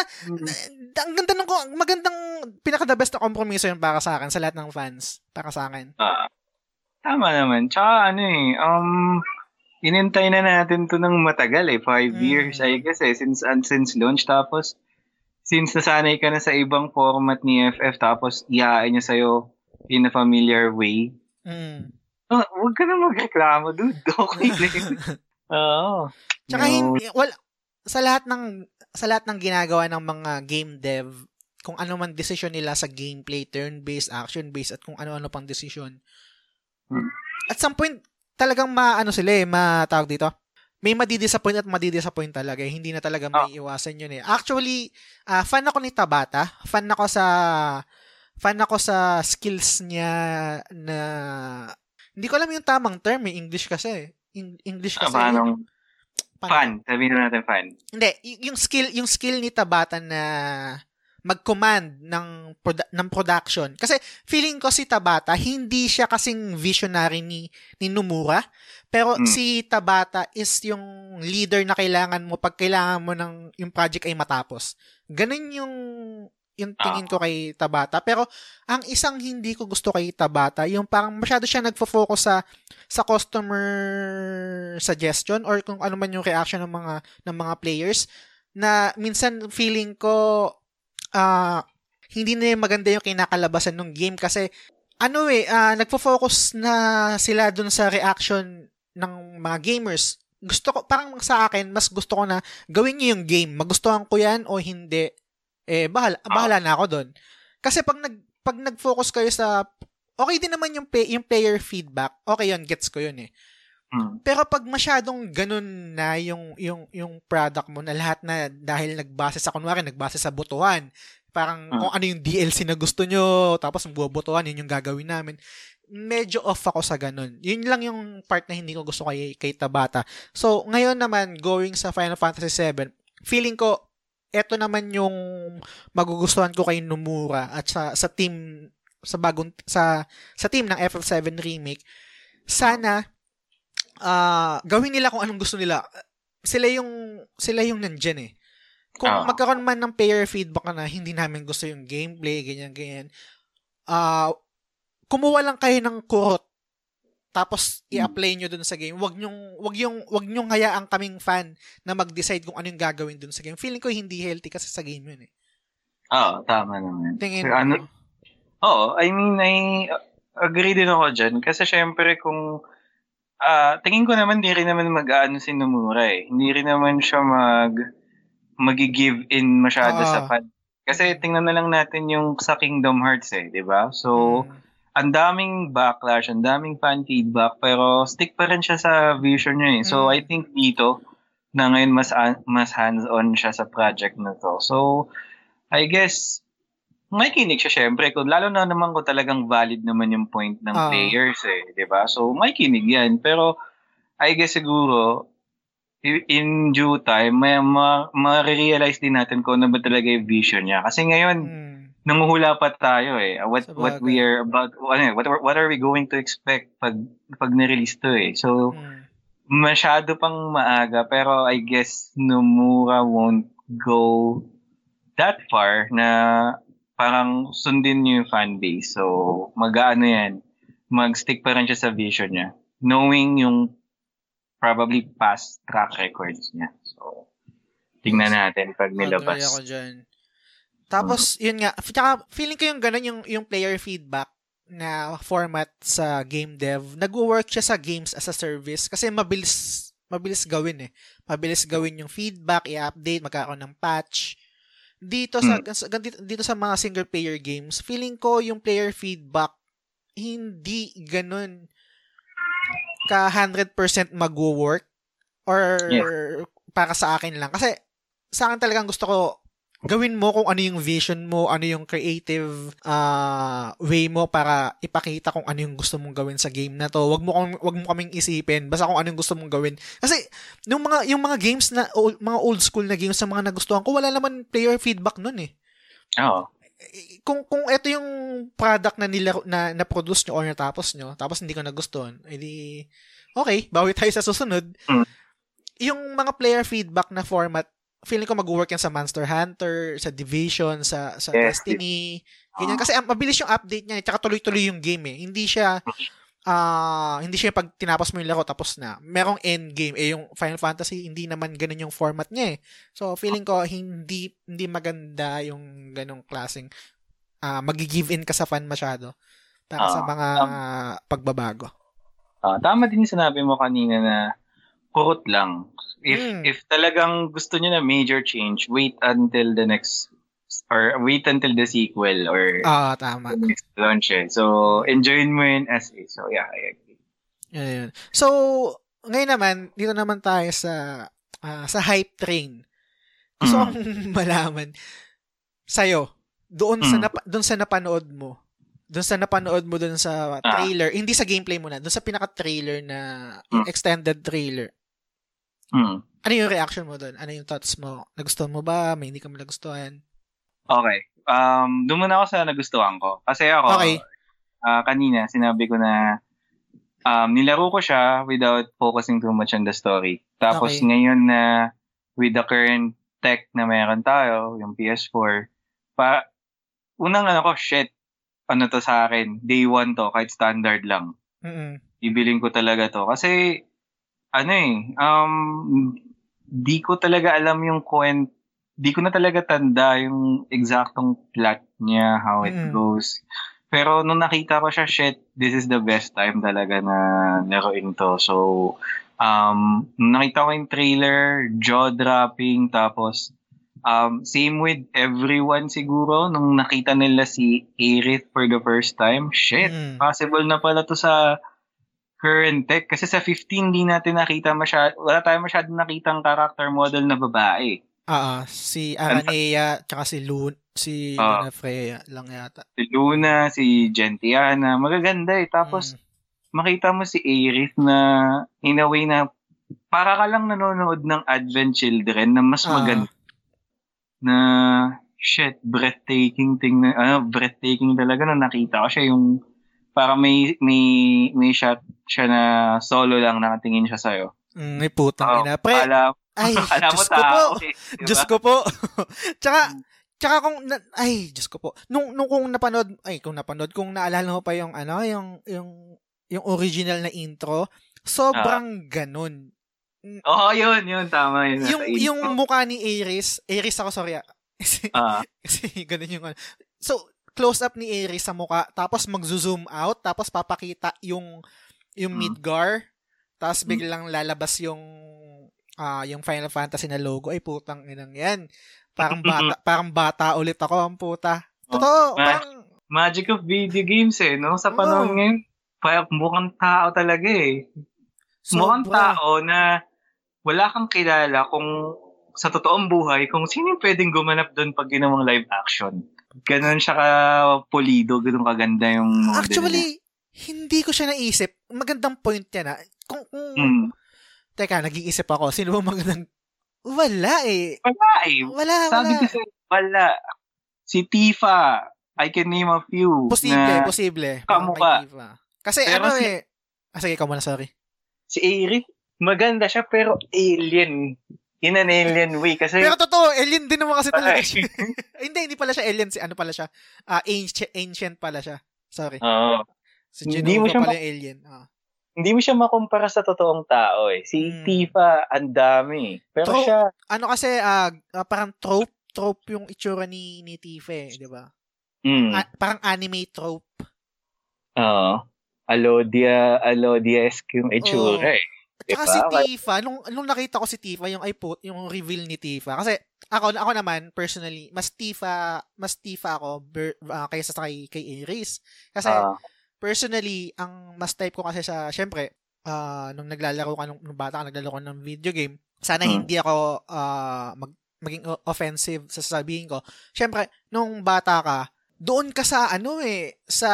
ang ganda ng magandang pinaka the best na kompromiso yun para sa akin sa lahat ng fans para sa akin Ah, tama naman. Tsaka ano eh, um, inintay na natin to ng matagal eh. Five mm. years, I guess eh. Since, uh, since launch. Tapos, since nasanay ka na sa ibang format ni FF, tapos iyain niya sa'yo in a familiar way. Mm. Oh, huwag ka na magreklamo, dude. Okay na yun. Oo. Tsaka no. hindi, well, sa lahat ng sa lahat ng ginagawa ng mga game dev, kung ano man decision nila sa gameplay, turn-based, action-based, at kung ano-ano pang decision, hmm. at some point, talagang maano sila eh, matawag dito. May madi-disappoint at madi-disappoint talaga. Eh. Hindi na talaga may oh. iwasan yun eh. Actually, uh, fan ako ni Tabata. Fan ako sa fan ako sa skills niya na hindi ko alam yung tamang term eh. English kasi. In, English kasi. Ah, paano? Fan. Sabihin natin fan. Hindi. Y- yung skill, yung skill ni Tabata na mag-command ng produ- ng production. Kasi feeling ko si Tabata hindi siya kasing visionary ni ni Nomura, pero mm. si Tabata is yung leader na kailangan mo pag kailangan mo ng yung project ay matapos. Ganun yung yung tingin ko kay Tabata. Pero ang isang hindi ko gusto kay Tabata, yung parang masyado siya nagfo-focus sa sa customer suggestion or kung ano man yung reaction ng mga ng mga players na minsan feeling ko uh, hindi na maganda yung kinakalabasan ng game kasi ano eh, uh, nagfo-focus na sila dun sa reaction ng mga gamers. Gusto ko, parang sa akin, mas gusto ko na gawin niyo yung game. Magustuhan ko yan o hindi. Eh, bahala, bahala na ako dun. Kasi pag nag, pag nag-focus kayo sa, okay din naman yung, pay, yung player feedback. Okay yun, gets ko yun eh. Hmm. Pero pag masyadong ganun na yung yung yung product mo na lahat na dahil nagbase sa kunwari nagbase sa botohan, parang hmm. kung ano yung DLC na gusto nyo, tapos bubotohan, yun yung gagawin namin. Medyo off ako sa ganun. Yun lang yung part na hindi ko gusto kay, kay Tabata. So, ngayon naman, going sa Final Fantasy 7, feeling ko, eto naman yung magugustuhan ko kay Nomura at sa sa team sa bagong sa sa team ng FF7 remake sana uh, gawin nila kung anong gusto nila. Sila yung sila yung nandiyan eh. Kung uh, magkaroon man ng player feedback na hindi namin gusto yung gameplay, ganyan ganyan. Uh, kumuha lang kayo ng kurot tapos hmm. i-apply nyo dun sa game. Wag nyong wag yung wag nyong hayaang kaming fan na mag-decide kung ano yung gagawin dun sa game. Feeling ko hindi healthy kasi sa game yun eh. Oo, oh, tama naman. Tingin mo. Ano, Oo, I mean, I agree din ako dyan. Kasi syempre kung Ah, tingin ko naman hindi rin naman mag-aano si Nomura eh. Hindi rin naman siya mag magi-give in masyado uh, sa fan. Kasi tingnan na lang natin yung sa Kingdom Hearts eh, 'di ba? So, mm. ang daming backlash, ang daming fan feedback, pero stick pa rin siya sa vision niya eh. So, mm. I think dito na ngayon mas mas hands-on siya sa project na to. So, I guess may kinig siya syempre. Kung, lalo na naman kung talagang valid naman yung point ng uh, players eh. di ba So, may kinig yan. Pero, I guess siguro, in due time, may ma- ma-realize din natin kung ano ba talaga yung vision niya. Kasi ngayon, hmm. nanguhula pa tayo eh. What Sabagay. what we are about, ano, what, what are we going to expect pag, pag na-release to eh. So, hmm. masyado pang maaga. Pero I guess Nomura won't go that far na parang sundin niyo yung fan base. So, mag-ano yan, mag-stick pa rin siya sa vision niya. Knowing yung probably past track records niya. So, tingnan natin pag nilabas. Agree ako dyan. Tapos, hmm. yun nga, tsaka feeling ko yung ganun yung, yung player feedback na format sa game dev, nag-work siya sa games as a service kasi mabilis mabilis gawin eh. Mabilis gawin yung feedback, i-update, magkakaroon ng patch dito sa hmm. dito, sa mga single player games, feeling ko yung player feedback hindi ganun ka 100% mag-work or yeah. para sa akin lang. Kasi sa akin talagang gusto ko gawin mo kung ano yung vision mo, ano yung creative uh, way mo para ipakita kung ano yung gusto mong gawin sa game na to. Wag mo wag mo kaming isipin basta kung ano yung gusto mong gawin. Kasi yung mga yung mga games na old, mga old school na games sa mga nagustuhan ko, wala naman player feedback noon eh. Oo. Kung kung ito yung product na nila na na-produce nyo or natapos nyo, tapos hindi ko nagustuhan, edi okay, bawi tayo sa susunod. Mm. Yung mga player feedback na format feeling ko mag-work yan sa Monster Hunter, sa Division, sa sa yes, Destiny. Ganyan. Kasi um, mabilis yung update niya, tsaka tuloy-tuloy yung game eh. Hindi siya ah hindi siya pag tinapos mo yung laro tapos na. Merong end game. Eh yung Final Fantasy hindi naman ganun yung format niya eh. So feeling ko hindi hindi maganda yung ganong klaseng ah magi-give in ka sa fan masyado para sa Ah, mga um, pagbabago. Ah, tama din yung sinabi mo kanina na kurot lang. If Mm. if talagang gusto niyo na major change, wait until the next or wait until the sequel or Ah, tama. the next launch eh. So, enjoyin mo yun as is. So, yeah, I agree. Yun, yun. So, ngayon naman, dito naman tayo sa ah, sa hype train. Gusto Mm. kong malaman sa'yo, doon sa Mm. napa- doon sa napanood mo, doon sa napanood mo doon sa Ah. trailer, hindi sa gameplay mo na, doon sa pinaka-trailer na yung Mm. extended trailer. Hmm. Ano yung reaction mo doon? Ano yung thoughts mo? Nagustuhan mo ba? May hindi ka mo nagustuhan? Okay. Um, doon muna ako sa nagustuhan ko. Kasi ako, Okay. ah, kanina, sinabi ko na um, nilaro ko siya without focusing too much on the story. Tapos Okay. ngayon na with the current tech na meron tayo, yung PS4, pa, unang ano ko, shit, ano to sa akin, day one to, kahit standard lang. Mm-mm. Bibiling ko talaga to. Kasi, ano eh, um, di ko talaga alam yung kwent, di ko na talaga tanda yung exactong plot niya, how it Mm. goes. Pero nung nakita ko siya, shit, this is the best time talaga na laruin to. So, um, nung nakita ko yung trailer, jaw-dropping, tapos, um, same with everyone siguro, nung nakita nila si Aerith for the first time, shit, Mm. possible na pala to sa current tech. Kasi sa 15, di natin nakita masyad, wala tayong masyadong nakitang character model na babae. Ah, ah, si Aranea, tsaka si Lun, si Ah. Luna Freya lang yata. Si Luna, si Gentiana, magaganda eh. Tapos, Mm. makita mo si Aerith na, in a way na, para ka lang nanonood ng Advent Children na mas Ah. maganda. Na, shit, breathtaking thing na, ano, breathtaking talaga na nakita ko siya yung, para may, may, may shot siya na solo lang nakatingin siya sa'yo. Mm, may putang Oh, ina. Pre, alam, ay, alam Diyos ko po. tao eh, di Diyos ko po. tsaka, Mm. tsaka kung, na, ay, Diyos ko po. Nung, nung kung napanood, ay, kung napanood, kung naalala mo pa yung, ano, yung, yung, yung original na intro, sobrang ganun. Oo, yun, yun, tama yun. Yung, yung mukha ni Ares, Ares ako, sorry ah. Kasi, Ah, kasi ganun yung ano. So, close up ni Ares sa mukha, tapos mag-zoom out, tapos papakita yung, yung Mm. Midgar, tapos Mm. biglang lalabas yung, ah yung Final Fantasy na logo. Ay, putang inang yan. Parang bata, parang bata ulit ako, ang puta. Totoo, Ma- parang, magic of video games eh, no? Sa panahon ngayon, parang mukhang tao talaga eh. Mukhang sobra. tao na wala kang kilala kung sa totoong buhay, kung sino yung pwedeng gumanap doon pag ginawang live action. Ganon siya ka polido, ganon kaganda yung model niya. Actually, hindi ko siya naisip. Magandang point yan ah. Kung, kung, Mm. teka, nag-iisip ako, sino ba magandang, wala eh. Wala eh. Wala, Sabi wala. ko sa'yo, wala. Si Tifa, I can name a few. Posible, na posible. kamukha. Kasi Pero ano si- eh. Ah, sige, ikaw muna, sorry. Si Aerith, maganda siya pero alien. In an alien way. Kasi, Pero totoo, alien din naman kasi talaga siya. Hindi, hindi pala siya alien. Si ano pala siya? Ah, ancient, ancient pala siya. Sorry. Oo. Si hindi mo Genova siya pala ma- alien. Ah. hindi mo siya makumpara sa totoong tao eh. Si Hmm. Tifa, ang dami. Pero True. siya, Ano kasi, ah, ah, parang trope, trope yung itsura ni, ni Tifa eh, di ba? mm, Ah, parang anime trope. oo. Alodia, Alodia-esque yung itsura Oo. eh. Diba? si Tifa, nung, nung nakita ko si Tifa, yung iPod, yung reveal ni Tifa, kasi ako, ako naman, personally, mas Tifa, mas Tifa ako ber, ah, kaysa sa kay, kay Ares. Kasi, Ah, personally, ang mas type ko kasi sa, syempre, ah, nung naglalaro ka, nung, nung bata ka, naglalaro ka ng video game, sana Hmm. hindi ako ah, mag, maging offensive sa sasabihin ko. Syempre, nung bata ka, doon ka sa, ano eh, sa,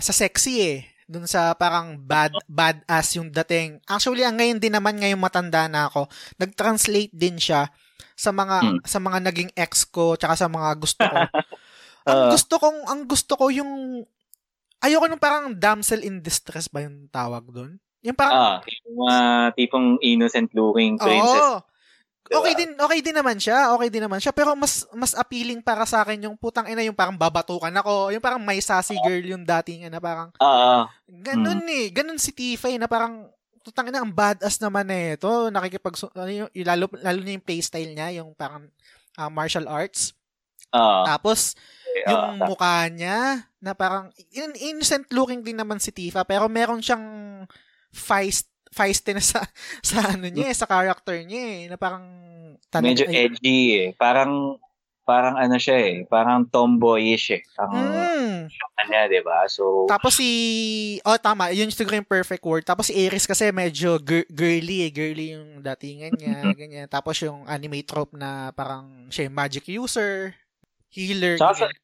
sa sexy eh. Doon sa parang bad, badass yung dating. Actually, ang ngayon din naman, ngayong matanda na ako, nag-translate din siya sa mga Hmm. sa mga naging ex ko tsaka sa mga gusto ko. ang Ah. gusto kong ang gusto ko yung ayoko nung parang damsel in distress ba yung tawag doon? Yung parang ah, yung mga tipong innocent looking princess. Oo. Diba? Okay din, okay din naman siya. Okay din naman siya. Pero mas mas appealing para sa akin yung putang ina yung parang babatukan ako. Yung parang may sassy girl yung dating na parang Oo. ganun eh. Ganun si Tifa eh, na parang putang ina ang badass naman eh. Ito nakikipag ano yung, lalo lalo na yung playstyle niya, yung parang ah, martial arts. Oo. Tapos Okay, yung mukha niya na parang in- innocent looking din naman si Tifa pero meron siyang feist feisty na sa sa ano niya eh, sa character niya eh, na parang Medyo ay- edgy eh. Parang, parang ano siya eh. Parang tomboyish eh. Ang Mm. kanya, di ba? So, Tapos si oh tama, yun siguro yung perfect word. Tapos si Ares kasi medyo gir- girly eh, girly yung datingan niya, ganyan. Tapos yung anime trope na parang siya yung magic user, healer, Tsaka sa-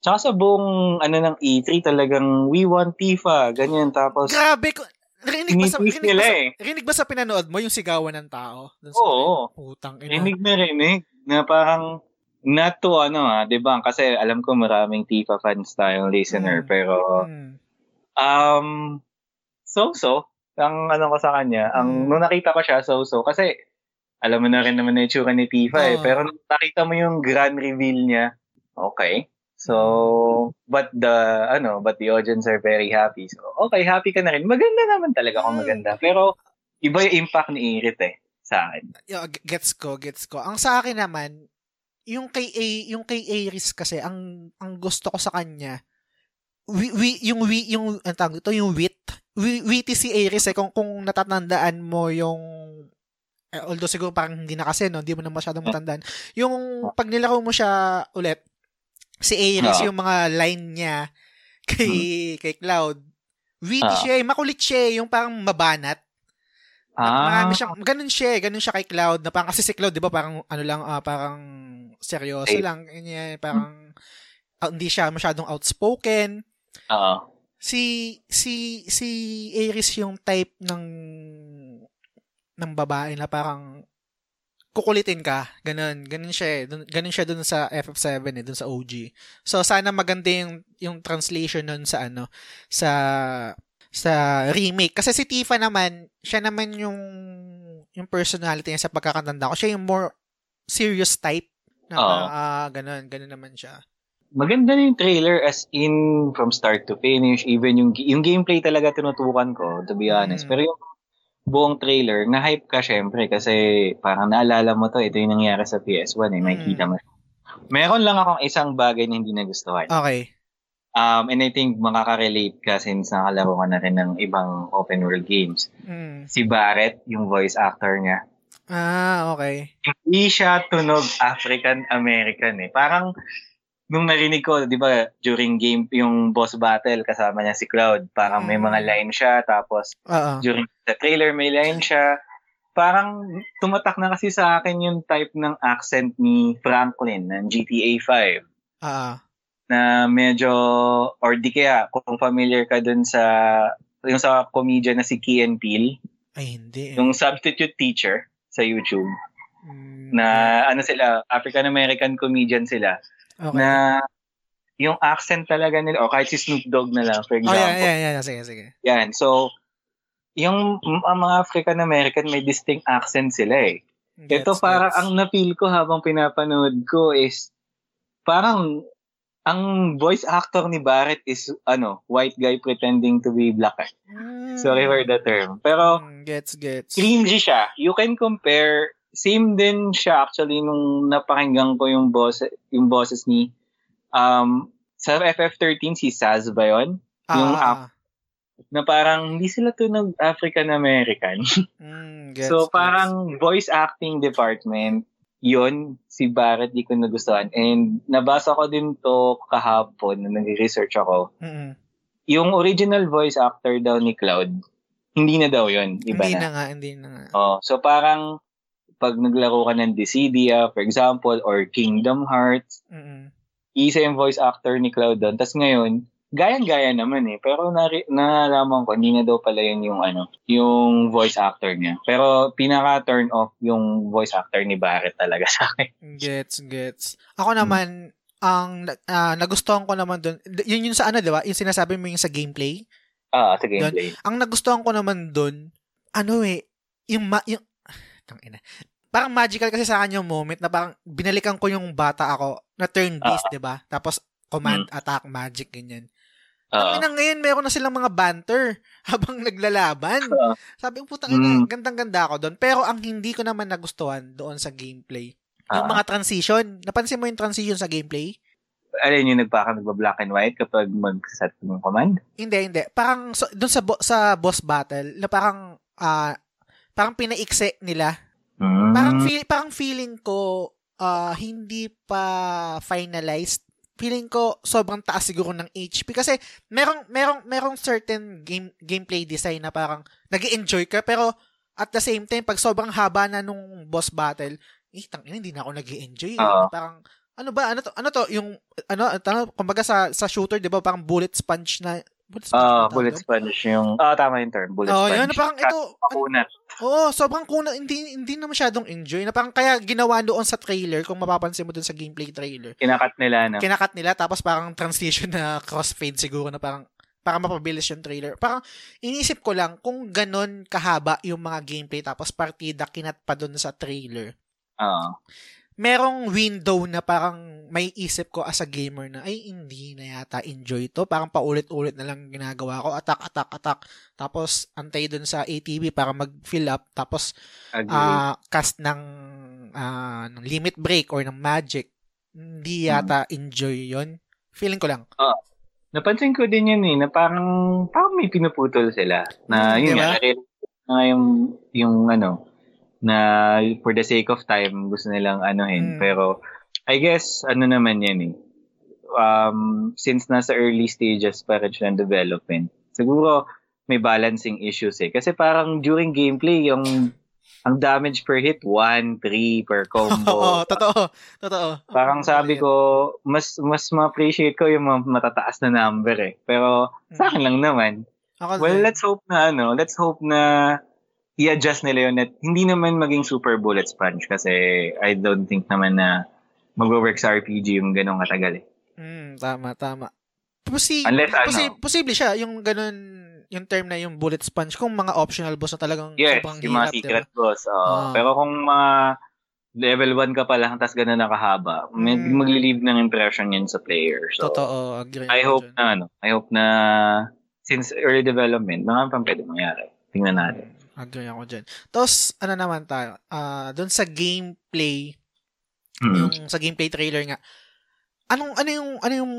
tsaka sa buong ano ng E3 talagang we want Tifa, ganyan. Tapos, Grabe ko. Rinig ba sa rinig ba nila sa, eh. rinig ba sa pinanood mo yung sigawan ng tao? Dun sa- Oo. Putang ina. Rinig na rinig na parang not to ano ah, 'di ba? Kasi alam ko maraming Tifa fans tayong listener Mm. pero Mm. um so-so ang ano ko sa kanya, ang Mm. nung nakita ko siya so-so kasi alam mo na rin naman na yung itsura ni Tifa eh, Oo. pero nung nakita mo yung grand reveal niya, okay. So, but the ano, but the audience are very happy. So, okay, happy ka na rin. Maganda naman talaga kung maganda. Pero iba yung impact ni Irit eh sa akin. Gets ko, gets ko. Ang sa akin naman, yung kay A, yung kay Aris kasi ang ang gusto ko sa kanya wi, wi, yung wi, yung ang tawag ito yung wit. Wi, witty si Aris eh kung kung natatandaan mo yung eh, although siguro parang hindi na kasi no, hindi mo na masyadong matandaan. Yung pag nilaro mo siya ulit si Aris Oo. yung mga line niya kay kay Cloud witty Oo. siya, eh, makulit siya, eh, yung parang mabanat. Ah, Marami siyang, ganun siya, eh, ganun siya kay Cloud, na parang, kasi si Cloud, di ba, parang, ano lang, ah, parang, seryoso Safe. lang, ganyan, parang, ah, hindi siya masyadong outspoken. oo. Si, si, si Aris yung type ng, ng babae na parang, kukulitin ka, ganun, ganun siya eh, Dun- ganun siya dun sa FF7 eh, dun sa OG. So, sana maganda yung, yung translation nun sa ano, sa, sa remake. Kasi si Tifa naman, siya naman yung, yung personality niya sa pagkakatanda ko. Siya yung more serious type. Na, parang, ah, ganun, ganun naman siya. Maganda na yung trailer as in from start to finish. Even yung, yung gameplay talaga tinutukan ko, to be honest. Mm. Pero yung buong trailer, na-hype ka syempre kasi parang naalala mo to, ito yung nangyari sa PS1 eh, makikita mo. Meron lang akong isang bagay na hindi nagustuhan. Okay. Um, and I think makaka-relate ka since nakalaro ka na rin ng ibang open world games. Mm. Si Barrett, yung voice actor niya, Ah, okay. hindi siya tunog African-American eh. Parang, nung narinig ko, di ba, during game, yung boss battle, kasama niya si Cloud, parang may Mm. mga line siya, tapos Oo. during the trailer may line siya. Parang tumatak na kasi sa akin yung type ng accent ni Franklin ng GTA 5 Ah, na medyo, or di kaya, kung familiar ka dun sa, yung sa comedian na si Key and Peele, ay, hindi. eh. yung substitute teacher sa YouTube, Mm, na ano sila, African-American comedian sila, okay. na yung accent talaga nila, o kahit si Snoop Dogg na lang, for Oh, example. yeah, yeah, yeah. Sige, sige. Yan. So, yung ang mga African-American may distinct accent sila eh. Ito Gets, parang gets. ang na-feel ko habang pinapanood ko is parang ang voice actor ni Barrett is ano, white guy pretending to be black. eh. Mm. Sorry for the term. Pero Mm, gets, gets. cringy siya. You can compare same din siya actually nung napakinggan ko yung boss yung bosses ni um sa FF13 si Saz ba yun? yung ah, Na parang hindi sila tunog African American. mm, gets, so gets. parang voice acting department yon si Barrett di ko nagustuhan. And nabasa ko din to kahapon na nag-research ako. Mm-mm. Yung original voice actor daw ni Cloud, hindi na daw yon Iba hindi na. na nga, hindi na nga. Oh, so parang pag naglaro ka ng Dissidia, for example, or Kingdom Hearts, Mm-mm. isa yung voice actor ni Cloud doon. Tapos ngayon, gayang-gaya naman eh. Pero nari- nalaman ko, hindi na daw pala yun yung ano, yung voice actor niya. Pero pinaka-turn off yung voice actor ni Barrett talaga sa akin. Gets, gets. Ako naman, ang ah, nagustuhan ko naman doon, yun yun sa ano, di ba? Yung sinasabi mo yung sa gameplay. Ah, sa gameplay. Ang nagustuhan ko naman doon, ano eh, yung, ma- yung, tang ina. Parang magical kasi sa akin yung moment na parang binalikan ko yung bata ako na turn-based, Ah. 'di ba? Tapos command, attack, magic, ganyan. Uh, ngayon, meron na silang mga banter habang naglalaban. Oo. Sabi ko, putang ina, Mm. gandang-ganda ako doon. Pero ang hindi ko naman nagustuhan doon sa gameplay, yung Ah. mga transition. Napansin mo yung transition sa gameplay? Alin yung nagpaka nagba-black and white kapag mag-set ng command? Hindi, hindi. Parang so, doon sa bo- sa boss battle, na parang ah parang pinaikse nila. Mm. Parang feel, parang feeling ko ah, hindi pa finalized. Feeling ko sobrang taas siguro ng HP kasi merong merong merong certain game gameplay design na parang nag-enjoy ka pero at the same time pag sobrang haba na nung boss battle, eh tang hindi na ako nag-enjoy. Oo. Parang ano ba ano to ano to yung ano ano kumbaga sa sa shooter 'di ba parang bullet sponge na bullet sponge Ah, tawag bullet sponge yung... Ah, tama yung term. Bullet Oh, sponge. yun, parang ito, Pakunat. Oo, sobrang kuna, hindi, hindi na masyadong enjoy. Na parang kaya ginawa doon sa trailer, kung mapapansin mo doon sa gameplay trailer. Kinakat nila, no? Kinakat nila, tapos parang transition na crossfade siguro na parang para mapabilis yung trailer. Parang inisip ko lang kung ganon kahaba yung mga gameplay tapos partida kinat pa doon sa trailer. Oo. Merong window na parang may isip ko as a gamer na ay hindi na yata enjoy to. Parang paulit-ulit na lang ginagawa ko. Attack, attack, attack. Tapos antay doon sa ATV para mag-fill up. Tapos Agree. ah cast ng ah, ng limit break or ng magic, hindi yata enjoy yon Feeling ko lang. Napansin ko din yun eh, na parang, parang may pinuputol sila. Na Mm, yun di ba? nga, na nga yung, yung ano, na for the sake of time, gusto nilang anuhin. Mm. Pero, I guess, ano naman yan eh. Um, since nasa early stages pa rin siya ng development, siguro may balancing issues eh. Kasi parang during gameplay, yung ang damage per hit, 1, 3 per combo. Oo, totoo. Totoo. Parang sabi ko, mas mas ma-appreciate ko yung matataas na number eh. Pero sa akin lang naman. Well, let's hope na ano, let's hope na i-adjust nila yun at hindi naman maging super bullet sponge kasi I don't think naman na mag-work sa RPG yung ganong katagal eh. Mm, tama, tama. Posi- Unless, posi- ano- posible siya, yung ganun, yung term na yung bullet sponge, kung mga optional boss na talagang Yes, sobrang yung mga hirap, secret diba? boss. oo. Ah. Pero kung mga level 1 ka pa lang tapos ganun nakahaba, Mm. magli-leave ng impression yun sa player. So, Totoo, agree I hope dyan. na ano, I hope na since early development, mga pang pwede mangyari. Tingnan natin. Agree ako dyan. Tapos, ano naman tayo, ah doon sa gameplay, Mm. yung sa gameplay trailer nga, anong, ano yung, ano yung,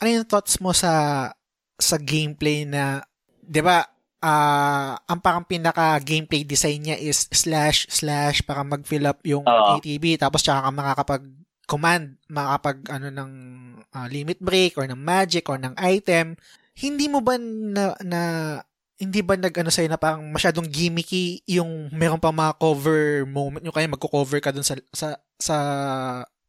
ano yung thoughts mo sa, sa gameplay na, di ba, ah ang parang pinaka gameplay design niya is slash slash para mag-fill up yung Oo. ATB tapos tsaka ka makakapag command makakapag ano ng ah, limit break or ng magic or ng item hindi mo ba na, na hindi ba nag ano sa'yo na parang masyadong gimmicky yung meron pa mga cover moment yung kaya magko-cover ka dun sa sa sa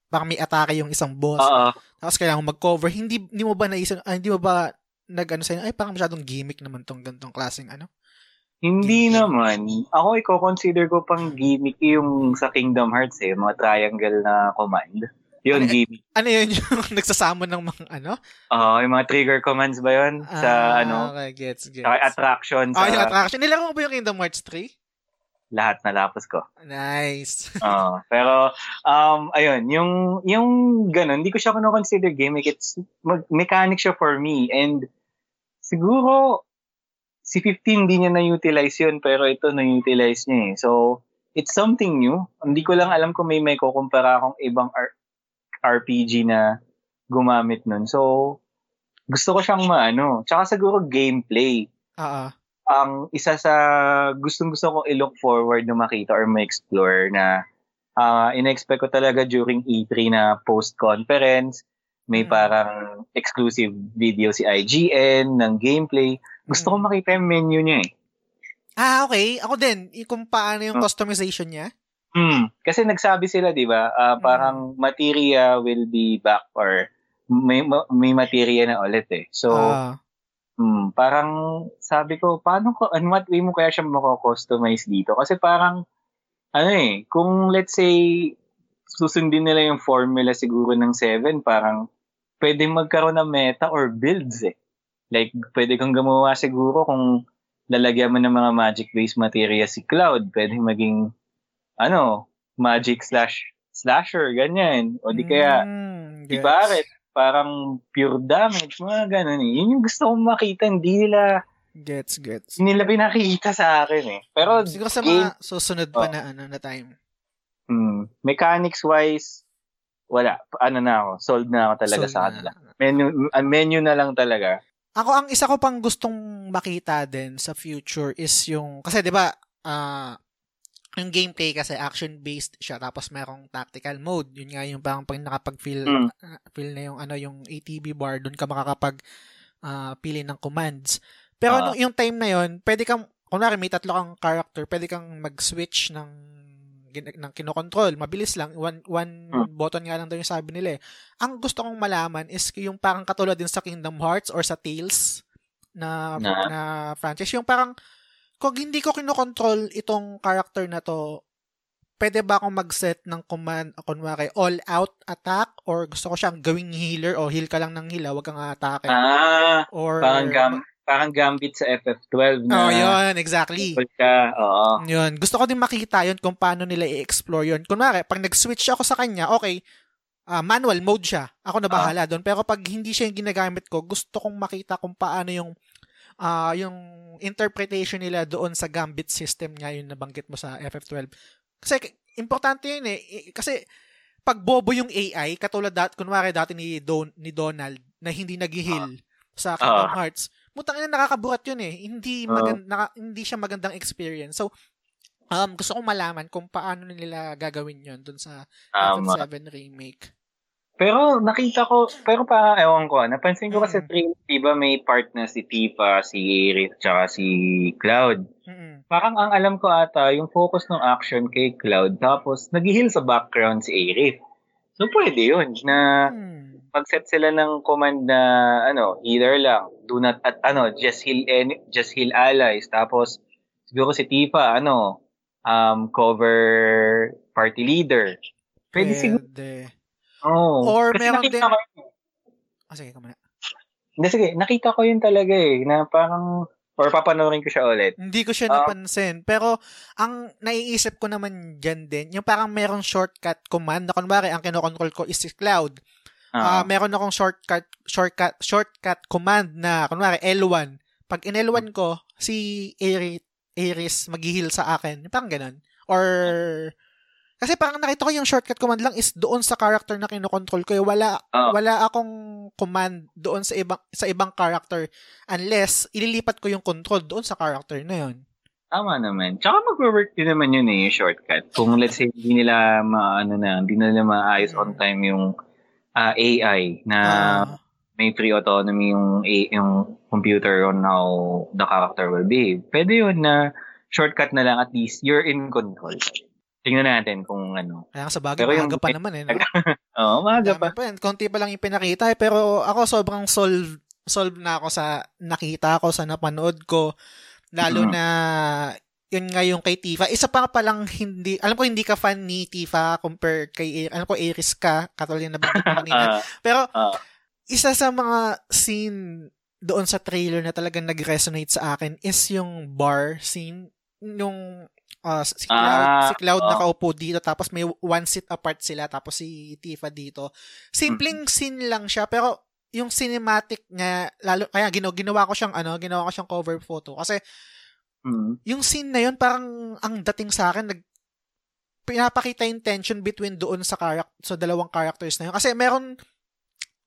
parang may atake yung isang boss Oo. tapos kailangan mag-cover hindi hindi mo ba naisip ah, hindi mo ba nag ano sa'yo ay parang masyadong gimmick naman tong gantong klaseng ano Hindi Gimmick. naman. Ako, i-consider ko pang gimmick yung sa Kingdom Hearts eh, mga triangle na command. Yun, Ano- gimmick. ano yun yung nagsasama ng mga ano Oo, yung mga trigger commands ba yun? Sa Ah, ano, okay gets gets sa attraction, ah sa yung attraction nilaro mo ba yung Kingdom Hearts 3 lahat na lapos ko. nice Oo. pero, um, ayun, yung, yung ganun, hindi ko siya consider gimmick. It's, mag, mechanic siya for me. And, siguro, si 15 hindi niya na-utilize yun, pero ito na-utilize niya eh. So, it's something new. Hindi ko lang alam kung may may kukumpara akong ibang R- RPG na gumamit nun. So, gusto ko siyang maano. Tsaka siguro gameplay ah ah. ang isa sa gustong gusto kong i-look forward na makita or ma-explore na uh, in-expect ko talaga during E3 na post-conference, may Mm. parang exclusive video si IGN ng gameplay. Gusto ko Mm. makita yung menu niya eh. ah okay ako din kung paano yung Ah. customization niya Hmm. Kasi nagsabi sila, di ba, ah, Mm. parang materia will be back or may, ma- may materia na ulit eh. So, ah Hmm, parang sabi ko, paano ko, in what way mo kaya siya mako-customize dito? Kasi parang, ano eh, kung let's say, susundin nila yung formula siguro ng 7, parang pwede magkaroon ng meta or builds eh. Like, pwede kang gumawa siguro kung lalagyan mo ng mga magic-based materia si Cloud, pwede maging, ano, magic slash slasher, ganyan. O di kaya, Mm, di gets. Barret, parang pure damage, mga ganun eh. Yun yung gusto kong makita, hindi nila, Gets, gets. hindi nila pinakita sa akin eh. Pero, Siguro sa game, mga susunod pa Oh. na ano na time. hmm, mechanics wise, wala. Ano na ako, sold na ako talaga Sold sa kanila. Menu, ah, menu na lang talaga. Ako ang isa ko pang gustong makita din sa future is yung kasi 'di ba ah yung gameplay kasi action based siya tapos merong tactical mode. Yun nga yung parang pag nakapag-feel Mm. ah, feel na yung ano yung ATB bar doon ka makakapag ah, pili ng commands. Pero Ah. nung yung time na yon, pwede kang kunwari may tatlo kang character, pwede kang mag-switch ng ng kinokontrol. Mabilis lang. One, one Hmm. button nga lang daw yung sabi nila eh. Ang gusto kong malaman is yung parang katulad din sa Kingdom Hearts or sa Tales na, na, Na? franchise. Yung parang, kung hindi ko kinokontrol itong character na to, pwede ba akong mag-set ng command, kunwari, all out attack or gusto ko siyang gawing healer o heal ka lang ng heal, ah, wag kang atake. Ah, or, parang, gam, parang gambit sa FF12 na Oh, yun, exactly. ka. Oo. Yun. Gusto ko din makita yun kung paano nila i-explore yun. Kunwari, pag nag-switch ako sa kanya, okay, ah, manual mode siya. Ako na bahala doon. Pero pag hindi siya yung ginagamit ko, gusto kong makita kung paano yung ah yung interpretation nila doon sa gambit system nga yung nabanggit mo sa FF12. Kasi importante yun eh. Kasi pag bobo yung AI, katulad dat, kunwari dati ni, Don, ni Donald na hindi nag-heal sa Kingdom Ah. Hearts, mutang ina nakakabuhat yun eh. Hindi Ah. magan- naka- hindi siya magandang experience. So um gusto kong malaman kung paano nila gagawin yun dun sa Tama. FF7 remake. Pero nakita ko, pero pa ewan ko, ah, napansin ko kasi Mm. trailer, di ba may part na si Tifa, si Aerith, tsaka si Cloud. Mm-mm. Parang ang alam ko ata, yung focus ng action kay Cloud, tapos nag-heal sa background si Aerith. So pwede yun, na Hmm. mag-set sila ng command na ano, healer lang, do not at ano, just heal any, just heal allies. Tapos siguro si Tifa, ano, um, cover party leader. Pwede siguro. Oh. Or Kasi meron din- ko, Ah, sige, ka muna. hindi, sige, nakita ko yun talaga eh, na parang, or papanoorin ko siya ulit. Hindi ko siya Ah. napansin. Pero, ang naiisip ko naman dyan din, yung parang merong shortcut command na kunwari, ang kinokontrol ko is si Cloud. Ah, Ah, meron akong shortcut, shortcut, shortcut command na, kunwari, L1. Pag in L1 ko, si Aerith, Aeris mag-heal sa akin. Parang ganun. Or, kasi parang nakita ko yung shortcut command lang is doon sa character na kinokontrol ko. Eh, Wala, Ah. wala akong command doon sa ibang, sa ibang character unless ililipat ko yung control doon sa character na yun. tama naman. Tsaka mag-work din naman yun eh, yung shortcut. Kung let's say, hindi nila maano na, hindi nila maayos on time yung ah, AI na Ah, may free autonomy yung yung computer on how the character will behave. Pwede yun na shortcut na lang at least you're in control. Tingnan natin kung ano. kaya sa bagay, Pero yung- maaga pa naman eh. No? Oo, maaga Dami pa. pa. Konti pa lang yung pinakita eh. Pero ako sobrang solve, solve na ako sa nakita ko, sa napanood ko. Lalo Mhm. na yun nga yung kay Tifa. Isa pa palang hindi, alam ko hindi ka fan ni Tifa compared kay, alam ko Aris ka, katulad yung nabanggit mo kanina. Ah, Pero ah. isa sa mga scene doon sa trailer na talagang nag-resonate sa akin is yung bar scene. Yung ah, si Cloud, Ah, si Cloud oo. nakaupo dito tapos may one seat apart sila tapos si Tifa dito. Simpleng Mm-hmm. scene lang siya pero yung cinematic niya lalo kaya ginawa, ginawa ko siyang ano, ginawa ko siyang cover photo kasi mm. yung scene na yun parang ang dating sa akin nag pinapakita yung tension between doon sa karak sa dalawang characters na yun kasi meron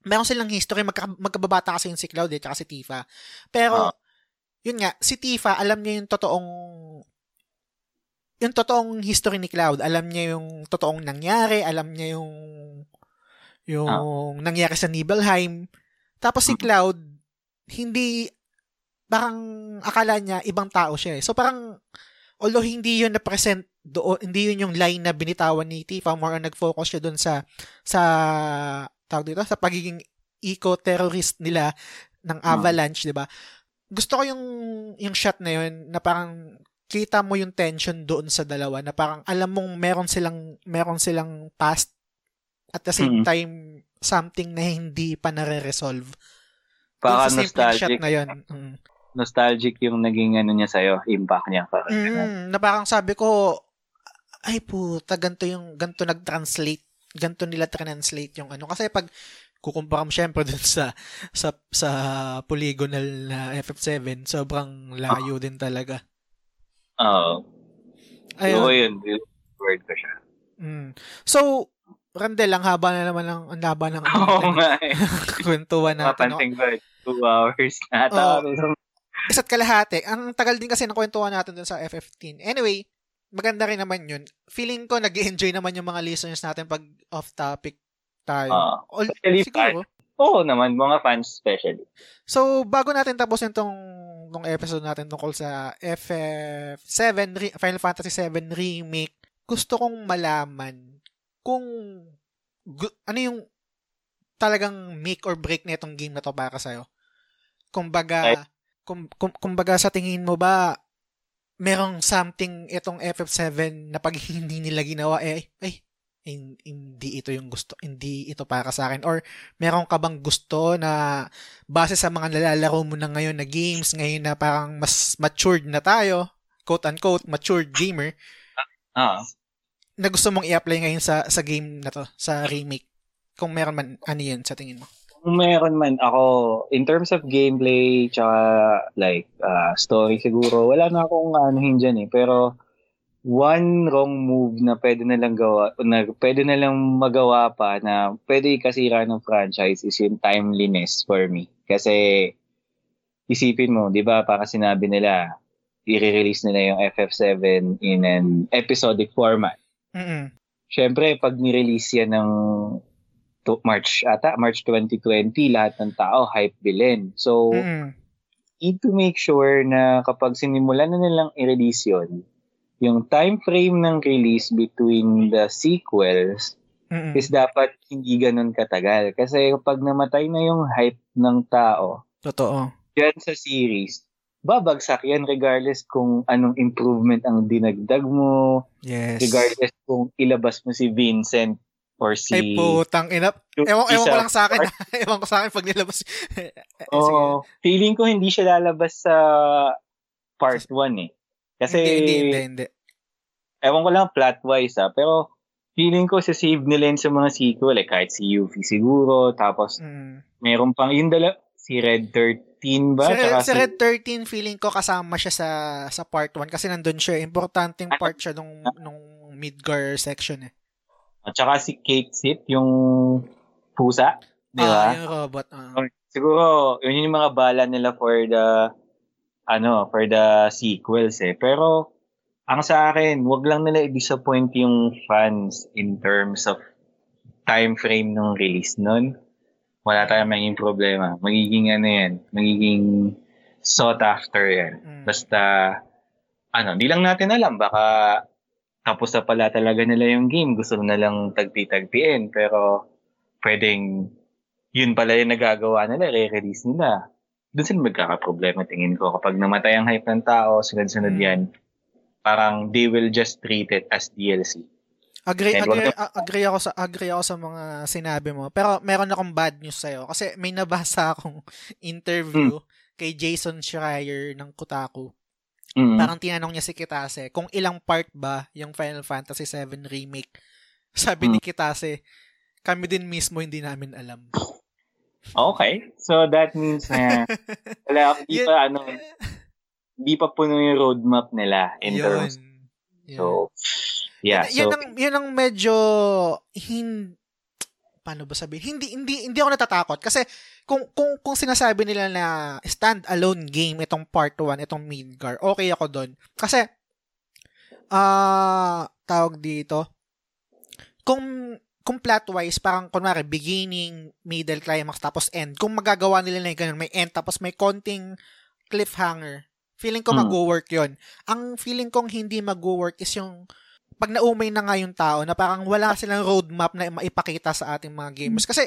meron silang history magka, magkababata kasi yung si Cloud eh tsaka si Tifa pero Ah. yun nga si Tifa alam niya yung totoong yung totoong history ni Cloud alam niya yung totoong nangyari alam niya yung yung nangyari sa Nibelheim tapos si Mm. Cloud hindi parang akala niya ibang tao siya eh. So parang although hindi yun na-present doon, hindi yun yung line na binitawan ni Tifa, more on nag-focus siya doon sa sa tawag dito, sa pagiging eco-terrorist nila ng Avalanche, 'di ba? Gusto ko yung yung shot na yun na parang kita mo yung tension doon sa dalawa na parang alam mong meron silang meron silang past at the same Mm. time something na hindi pa nare-resolve. Baka simpleng shot nostalgic. na yun. Mm. Nostalgic yung naging ano niya sa'yo, impact niya. Parang. Mm, na parang sabi ko, ay puta, ganito yung, ganito nag-translate, ganito nila translate yung ano. Kasi pag kukumpara mo syempre dun sa, sa, sa polygonal na FF7, sobrang layo din talaga. Oo. Uh, Ayun. So, yun, word ko siya. Mm. So, Randel, ang haba na naman ng, ang haba ng Oo oh, nga eh. kwentuhan natin. Mapansin ko, two hours na. Oh, isa't kalahati. Ang tagal din kasi ng kwentuhan natin dun sa FF15. Anyway, maganda rin naman yun. Feeling ko nag enjoy naman yung mga listeners natin pag off-topic tayo. Uh, All, siguro. Oo naman, mga fans especially. So, bago natin tapusin tong, tong episode natin tungkol sa FF7, Final Fantasy 7 Remake, gusto kong malaman kung ano yung talagang make or break na itong game na to para sa'yo. Kumbaga, kum, kum, kumbaga sa tingin mo ba, merong something itong FF7 na pag hindi nila ginawa, eh, ay, hindi ito yung gusto, hindi ito para sa akin. Or meron ka bang gusto na base sa mga nalalaro mo na ngayon na games, ngayon na parang mas matured na tayo, quote-unquote, matured gamer, ah. Uh na gusto mong i-apply ngayon sa sa game na to, sa remake? Kung meron man, ano yun sa tingin mo? Kung meron man ako, in terms of gameplay, tsaka like uh, story siguro, wala na akong anuhin dyan eh. Pero one wrong move na pwede na lang gawa, na pwede na lang magawa pa na pwede ikasira ng franchise is yung timeliness for me. Kasi isipin mo, di ba, para sinabi nila, i-release nila yung FF7 in an episodic format. Mm-mm. Siyempre, pag ni-release yan ng to March ata, March 2020, lahat ng tao hype bilhin. So, mm-hmm. need to make sure na kapag sinimulan na nilang i-release yun, yung time frame ng release between the sequels mm-hmm. is dapat hindi ganun katagal. Kasi kapag namatay na yung hype ng tao, Totoo. Yan sa series, babagsak yan regardless kung anong improvement ang dinagdag mo. Yes. Regardless kung ilabas mo si Vincent or si... Ay putang ina. Ewan, ewan ko lang sa akin. ewan ko sa akin pag nilabas. oh, feeling ko hindi siya lalabas sa part 1 eh. Kasi... Hindi, hindi, hindi, hindi. Ewan ko lang plot-wise ah. Pero feeling ko sa save nila yun sa mga sequel eh. Kahit si Yuffie siguro. Tapos mm. meron pang yung dala, si Red 13 ba? Si, Red, si Red 13 feeling ko kasama siya sa sa part 1 kasi nandun siya. Importanteng part siya nung, nung Midgar section eh. At saka si Kate Sith, yung pusa. Di ba? Ah, yung robot. Uh. Siguro, yun yung mga bala nila for the ano, for the sequels eh. Pero, ang sa akin, wag lang nila i-disappoint yung fans in terms of time frame ng release nun wala tayong magiging problema. Magiging ano yan, magiging sought after yan. Mm. Basta, ano, di lang natin alam, baka tapos na pala talaga nila yung game, gusto na lang tagpi-tagpiin, pero pwedeng yun pala yung nagagawa nila, re-release nila. Doon sila magkakaproblema, tingin ko. Kapag namatay ang hype ng tao, sunod-sunod mm. yan, parang they will just treat it as DLC. Agree, agree, agree ako sa agree ako sa mga sinabi mo. Pero meron akong bad news sa'yo kasi may nabasa akong interview mm. kay Jason Schreier ng Kotaku. Mm. Parang tinanong niya si Kitase kung ilang part ba yung Final Fantasy 7 remake. Sabi mm. ni Kitase, kami din mismo hindi namin alam. Okay. So that means na wala di pa ano di pa puno yung roadmap nila in yun, terms. So Yeah, yun, so, yun ang yun ang medyo hin paano ba sabihin? Hindi hindi hindi ako natatakot kasi kung kung kung sinasabi nila na stand alone game itong part 1, itong Midgar, okay ako doon. Kasi ah uh, tawag dito kung kung plot-wise, parang kunwari, beginning, middle, climax, tapos end. Kung magagawa nila na ganun, may end, tapos may konting cliffhanger, feeling ko hmm. mag-work yon Ang feeling kong hindi mag-work is yung pag naumay na nga yung tao na parang wala silang roadmap na maipakita sa ating mga gamers. Kasi,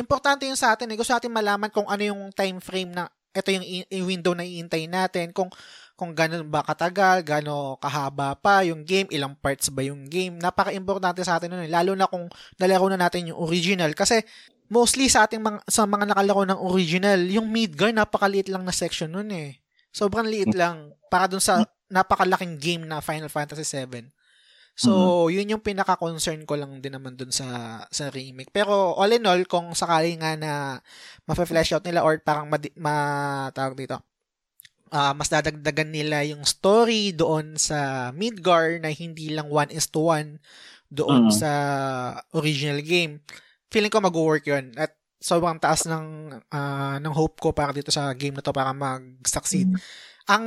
importante yun sa atin. Eh. Gusto natin malaman kung ano yung time frame na ito yung, yung window na iintay natin. Kung kung gano'n ba katagal, gano'n kahaba pa yung game, ilang parts ba yung game. Napaka-importante sa atin nun. Eh. Lalo na kung nalaro na natin yung original. Kasi, mostly sa ating mga, sa mga nakalaro ng original, yung Midgar, napakaliit lang na section nun eh. Sobrang liit lang para dun sa napakalaking game na Final Fantasy 7. So, mm-hmm. yun yung pinaka-concern ko lang din naman dun sa sa remake. Pero all in all, kung sakali nga na ma-flesh out nila or parang ma, ma tawag dito, uh, mas dadagdagan nila yung story doon sa Midgar na hindi lang one is to one doon mm-hmm. sa original game. Feeling ko mag-work yun. At sobrang taas ng uh, ng hope ko para dito sa game na to para mag-succeed. Mm-hmm ang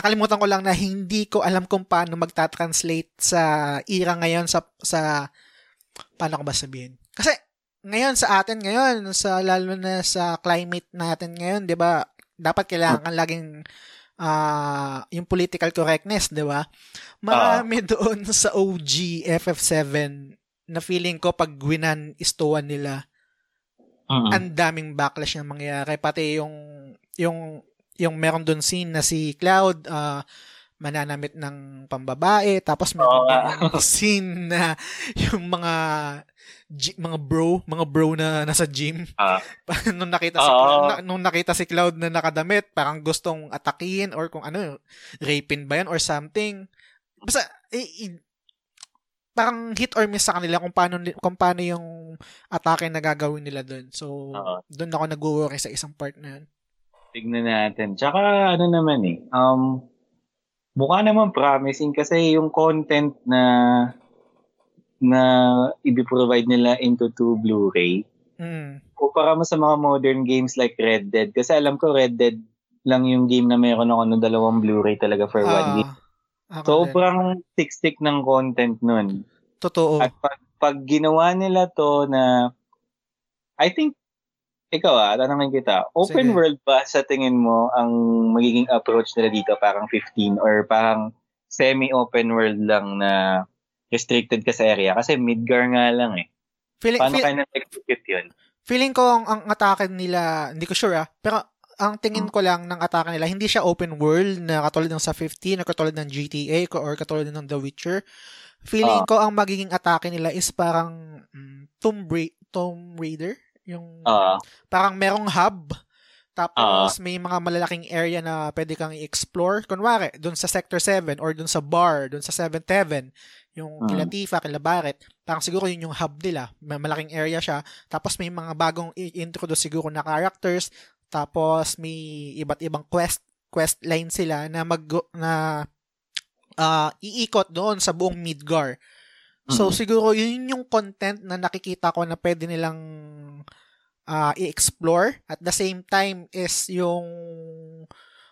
nakalimutan ko lang na hindi ko alam kung paano magta-translate sa era ngayon sa sa paano ko ba sabihin? Kasi ngayon sa atin ngayon sa lalo na sa climate natin ngayon, 'di ba? Dapat kailangan laging uh, yung political correctness, 'di ba? Marami uh, doon sa OG FF7 na feeling ko pag winan istuan nila uh-huh. ang daming backlash na mangyayari pati yung yung yung meron doon scene na si Cloud uh, mananamit ng pambabae tapos meron oh, scene na yung mga g- mga bro, mga bro na nasa gym. Uh, nung nakita si uh, Cloud, na, nung nakita si Cloud na nakadamit, parang gustong atakin or kung ano, rapin ba yan or something. Basta eh, eh, parang hit or miss sa kanila kung paano kung paano yung atake na gagawin nila doon. So, uh, doon ako nag-worry sa isang part na yun. Tignan natin. Tsaka ano naman eh, um, mukha naman promising kasi yung content na na i-provide nila into to Blu-ray. Mm. Kumpara mo sa mga modern games like Red Dead. Kasi alam ko Red Dead lang yung game na meron ako ng dalawang Blu-ray talaga for uh, one ah. Sobrang stick-stick ng content nun. Totoo. At pag, pag ginawa nila to na I think ikaw ah, tanongin kita, open Sige. world ba sa tingin mo ang magiging approach nila dito parang 15 or parang semi-open world lang na restricted ka sa area? Kasi Midgar nga lang eh. Feeling, Paano feel, kaya na-execute yun? Feeling ko ang, ang atake nila, hindi ko sure ah, pero ang tingin ko lang ng atake nila, hindi siya open world na katulad ng sa 15 or katulad ng GTA or katulad ng The Witcher. Feeling uh, ko ang magiging atake nila is parang um, Tomb, Ra- Tomb Raider yung uh, parang merong hub tapos uh, may mga malalaking area na pwede kang i-explore. Kunwari, doon sa Sector 7 or doon sa bar, doon sa 7th Heaven, yung uh, kila Tifa, kila Barret, parang siguro yun yung hub nila. May malaking area siya. Tapos may mga bagong i-introduce siguro na characters. Tapos may iba't ibang quest quest line sila na mag na uh, iikot doon sa buong Midgar. So mm-hmm. siguro yun yung content na nakikita ko na pwede nilang uh, i-explore at the same time is yung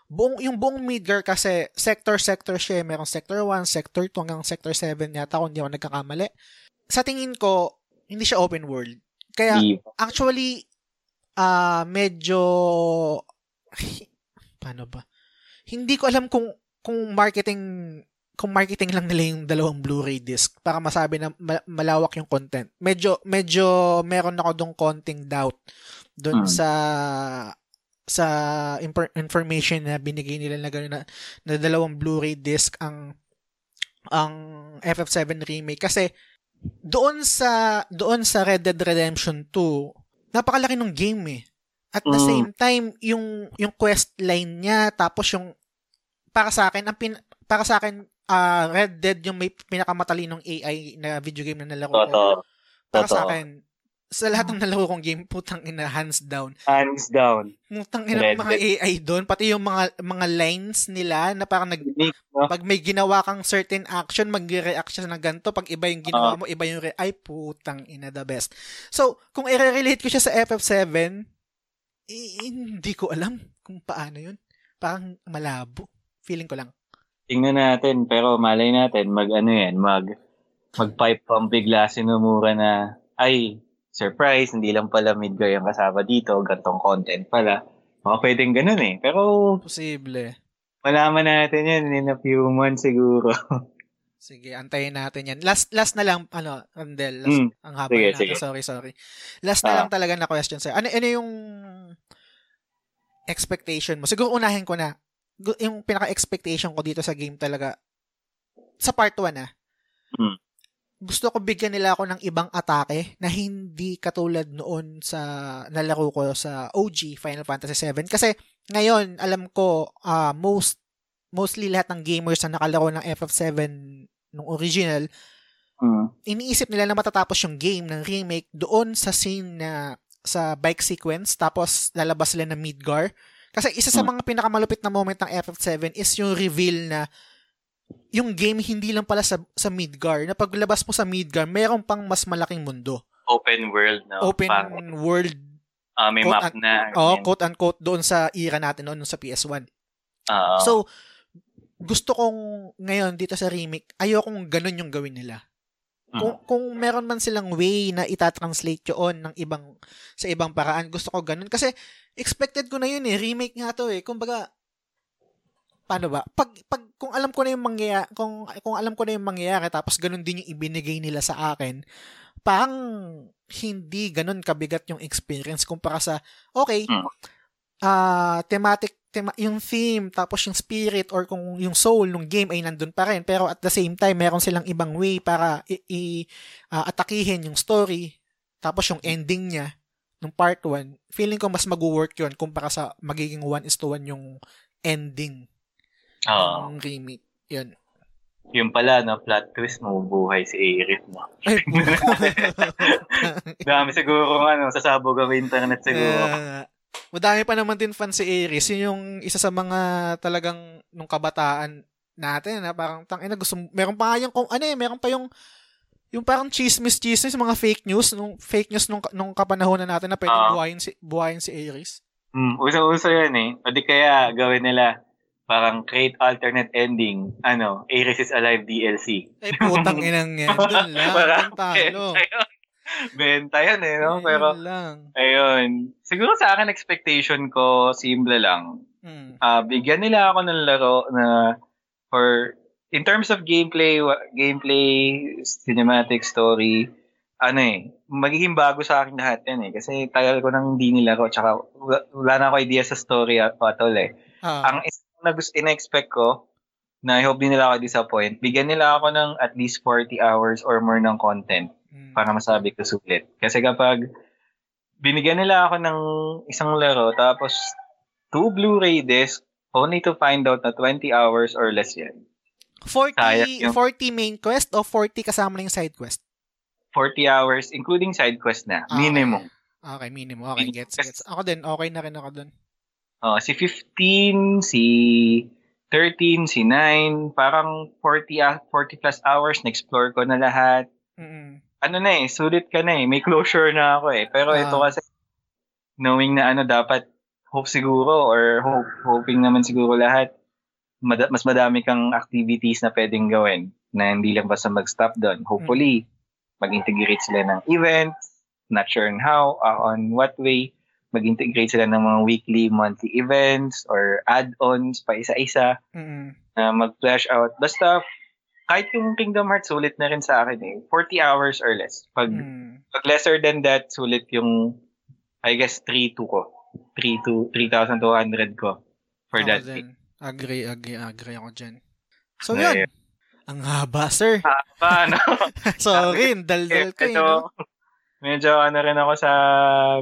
buong yung buong Midgar kasi sector sector siya, merong sector 1, sector 2 hanggang sector 7 yata kung hindi ako nagkakamali. Sa tingin ko hindi siya open world. Kaya actually uh, medyo paano ba? Hindi ko alam kung kung marketing kung marketing lang nila yung dalawang Blu-ray disc para masabi na malawak yung content. Medyo medyo meron ako dong konting doubt doon hmm. sa sa information na binigay nila na gano'n na, na dalawang Blu-ray disc ang ang FF7 remake kasi doon sa doon sa Red Dead Redemption 2 napakalaki ng game eh. At the mm. same time yung yung quest line niya tapos yung para sa akin ang pin, para sa akin uh, Red Dead yung may pinakamatalinong AI na video game na nalaro ko. Para Toto. sa akin, sa lahat ng nalaro kong game, putang ina, hands down. Hands down. Putang ina, mga Dead. AI doon, pati yung mga mga lines nila na parang nag, Unique, no? pag may ginawa kang certain action, mag-react siya ng ganito. Pag iba yung ginawa uh, mo, iba yung re- ay, putang ina, the best. So, kung i-relate ko siya sa FF7, eh, hindi ko alam kung paano yun. Parang malabo. Feeling ko lang. Tingnan natin, pero malay natin, mag ano yan, mag, mag pipe pump bigla si Nomura na, ay, surprise, hindi lang pala Midgar yung kasama dito, gantong content pala. Mga pwedeng ganun eh. Pero, posible. Malaman natin yan in a few months siguro. Sige, antayin natin yan. Last last na lang, ano, Randel, last, mm, ang haba sige, natin. Sige. Sorry, sorry. Last na uh, lang talaga na question sa'yo. Ano, ano yung expectation mo? Siguro unahin ko na yung pinaka-expectation ko dito sa game talaga, sa part 1 ah, hmm. Gusto ko bigyan nila ako ng ibang atake na hindi katulad noon sa nalaro ko sa OG Final Fantasy 7 kasi ngayon alam ko uh, most mostly lahat ng gamers na nakalaro ng FF7 nung original, Mm. iniisip nila na matatapos yung game ng remake doon sa scene na sa bike sequence tapos lalabas sila ng Midgar. Kasi isa sa Hmm. mga pinakamalupit na moment ng FF7 is yung reveal na yung game hindi lang pala sa, sa Midgar. Na paglabas mo sa Midgar, meron pang mas malaking mundo. Open world, no? Open Parang, world, ah, may quote map un- na. oh, quote-unquote, doon sa era natin noon, nung sa PS1. Oo. So, gusto kong ngayon dito sa remake, ayokong ganun yung gawin nila. Mm. Kung, kung meron man silang way na itatranslate yun ng ibang, sa ibang paraan, gusto ko ganun. Kasi, expected ko na yun eh. Remake nga to eh. Kumbaga, paano ba? Pag, pag, kung alam ko na yung mangyayari, kung, kung alam ko na yung mangyayari, tapos ganun din yung ibinigay nila sa akin, parang hindi ganun kabigat yung experience kumpara sa, okay, ah thematic, tema, yung theme, tapos yung spirit, or kung yung soul ng game ay nandun pa rin, pero at the same time, meron silang ibang way para i, i- atakihin yung story, tapos yung ending niya, ng part 1, feeling ko mas mag-work yun kumpara sa magiging 1 is to 1 yung ending Oo. ng remake. Yun. Yung pala, no, plot twist, mabubuhay si Aerith, no? Dami siguro, ano, sasabog ang internet siguro. Uh, madami pa naman din fan si Aries. Yun yung isa sa mga talagang nung kabataan natin na parang tang ina gusto meron pa yung kung ano eh meron pa yung yung parang chismis chismis mga fake news nung fake news nung nung kapanahon na natin na pwedeng Ah. buhayin si buhayin si Aries. Hmm, uso-uso yan eh. O di kaya gawin nila parang create alternate ending. Ano, Ares is Alive DLC. Ay putang inang yan. Doon lang. Parang talo. benta yun. Eh, no? Ayun Pero, lang. ayun. Siguro sa akin, expectation ko, simple lang. Mm. Ah, bigyan nila ako ng laro na for in terms of gameplay gameplay cinematic story ano eh magiging bago sa akin lahat yan eh kasi tagal ko nang hindi nilaro tsaka wala, na ako idea sa story at patol eh Ah, ang na gusto ina-expect ko na I hope din nila ako disappoint bigyan nila ako ng at least 40 hours or more ng content mm. para masabi ko sulit. Kasi kapag binigyan nila ako ng isang laro tapos two Blu-ray disc only to find out na 20 hours or less yan. 40 sayang yung- 40 main quest o 40 kasama na yung side quest? 40 hours including side quest na. Ah, Minimum. Okay, minimum. Okay, Minimum. gets, gets. Ako din, okay na rin ako dun. Oh, si 15, si 13, si 9, parang 40, ah, 40 plus hours na-explore ko na lahat. Mm-mm. Ano na eh, sulit ka na eh. May closure na ako eh. Pero Ah. ito kasi, knowing na ano, dapat hope siguro or hope, hoping naman siguro lahat, mad- mas madami kang activities na pwedeng gawin na hindi lang basta mag-stop doon. Hopefully, mag-integrate sila ng events, not sure on how, uh, on what way, mag-integrate sila ng mga weekly, monthly events or add-ons pa isa-isa Mm-mm. na mag-flash out. Basta, kahit yung Kingdom Hearts, sulit na rin sa akin eh. 40 hours or less. Pag, Mm. pag lesser than that, sulit yung, I guess, 3-2 ko. 3 to 3,200 ko for Ako that din. Agree, agree, agree ako dyan. So, Ayun. yun. Ang haba, sir. Paano? Sorry, daldal ko. Ito, no? Medyo ano rin ako sa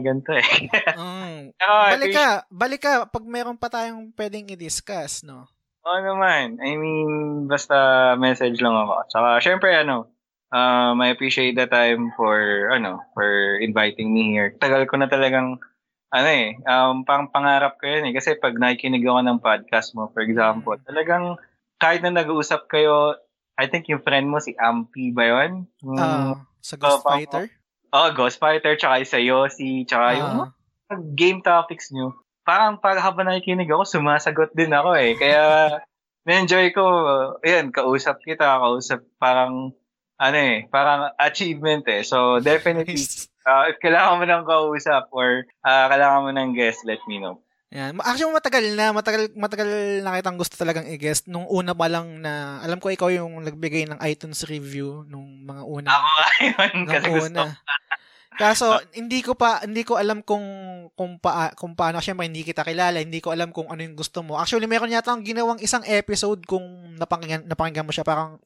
ganito eh. Mm. Pero, Balik ka, balik ka pag meron pa tayong pwedeng i-discuss, no? Oo naman. I mean, basta message lang ako. Saka, syempre, ano, um, I appreciate the time for, ano, for inviting me here. Tagal ko na talagang, ano eh, um, pang pangarap ko yun eh. Kasi pag nakikinig ako ng podcast mo, for example, talagang, kahit na nag-uusap kayo, I think yung friend mo, si Ampi ba yun? Yung, Ah, sa Ghost Oh, pa- Fighter? Oh, Ghost Fighter, tsaka isa Yossi, tsaka yung Ah, pag game topics nyo, parang pag habang nakikinig ako, sumasagot din ako eh. Kaya, na-enjoy ko, ayan, kausap kita, kausap parang, ano eh, parang achievement eh. So, definitely, nice. uh, if kailangan mo ng kausap or uh, kailangan mo ng guest, let me know. Yan. Actually, matagal na. Matagal, matagal na kitang gusto talagang i-guest. Nung una pa lang na, alam ko ikaw yung nagbigay ng iTunes review nung mga una. Ako nga yun, nung kasi gusto una. Kaso hindi ko pa hindi ko alam kung kung pa kung paano syempre hindi kita kilala, hindi ko alam kung ano yung gusto mo. Actually meron yata akong ginawang isang episode kung napakinggan napakinggan mo siya parang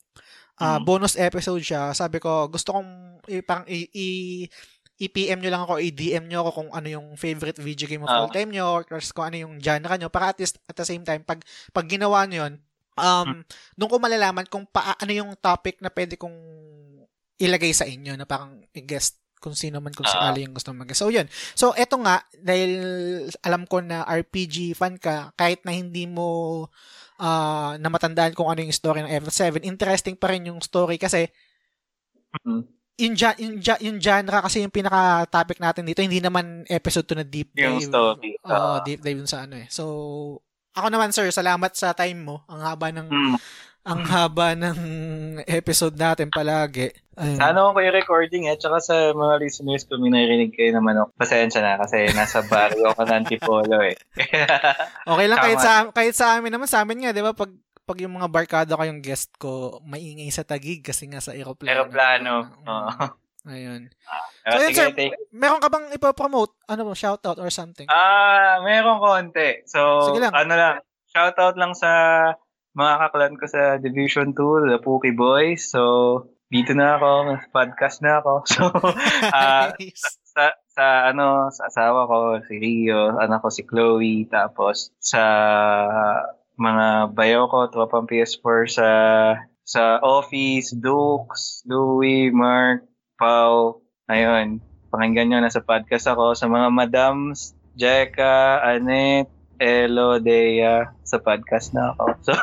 ah, Mhm. bonus episode siya. Sabi ko gusto kong i, parang i, i- i-PM nyo lang ako, i-DM nyo ako kung ano yung favorite video game of Ah. all time nyo or kung ano yung genre nyo para at least at the same time pag pag ginawa nyo yun Um, doon ko malalaman kung pa, ano yung topic na pwede kong ilagay sa inyo na parang i-guest kung sino man kung Ah. sakali yung gusto mag So, yun. So, eto nga, dahil alam ko na RPG fan ka, kahit na hindi mo ah na matandaan kung ano yung story ng F7, interesting pa rin yung story kasi Mhm. Yung, ja- yung, ja- yung genre kasi yung pinaka-topic natin dito, hindi naman episode to na deep Yung dive. story. Oo, Ah. deep dive dun sa ano eh. So, ako naman sir, salamat sa time mo. Ang haba ng Mm. ang haba ng episode natin palagi. Ayun. Sana ko yung recording eh, tsaka sa mga listeners ko, may narinig kayo naman ako. Pasensya na kasi nasa barrio ako ng Antipolo eh. Okay lang kahit sa kahit sa amin naman, sa amin nga, 'di ba, pag pag yung mga barkada ko yung guest ko, maingay sa tagig kasi nga sa aeroplano. Aeroplano. Oo. Ayun. Ah, So, yun, sir. take- Meron ka bang ipopromote? Ano ba, shoutout or something? Ah, meron konti. So, Sige lang. ano lang, shoutout lang sa mga kaklan ko sa Division 2, the Pookie Boys. So, dito na ako, podcast na ako. So, ah, Nice. sa, sa ano, sa asawa ko, si Rio, anak ko si Chloe, tapos sa mga bayo ko, tropang PS4 sa sa office, Dukes, Louie, Mark, Pau, ayun, pakinggan nyo, nasa podcast ako, sa mga madams, Jeka, Annette, Elo, Dea, sa podcast na ako. So,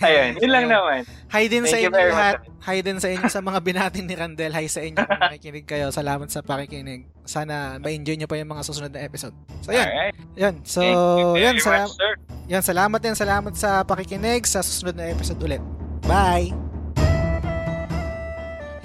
ayun, yun lang naman. Hi din sa Thank you inyo lahat. Hi din sa inyo sa mga binatin ni Randel. Hi sa inyo kung nakikinig kayo. Salamat sa pakikinig. Sana ma-enjoy nyo pa yung mga susunod na episode. So, yan. Alright. Yan. So, very Salam- much, sir. yan. Salamat din. Salamat sa pakikinig sa susunod na episode ulit. Bye!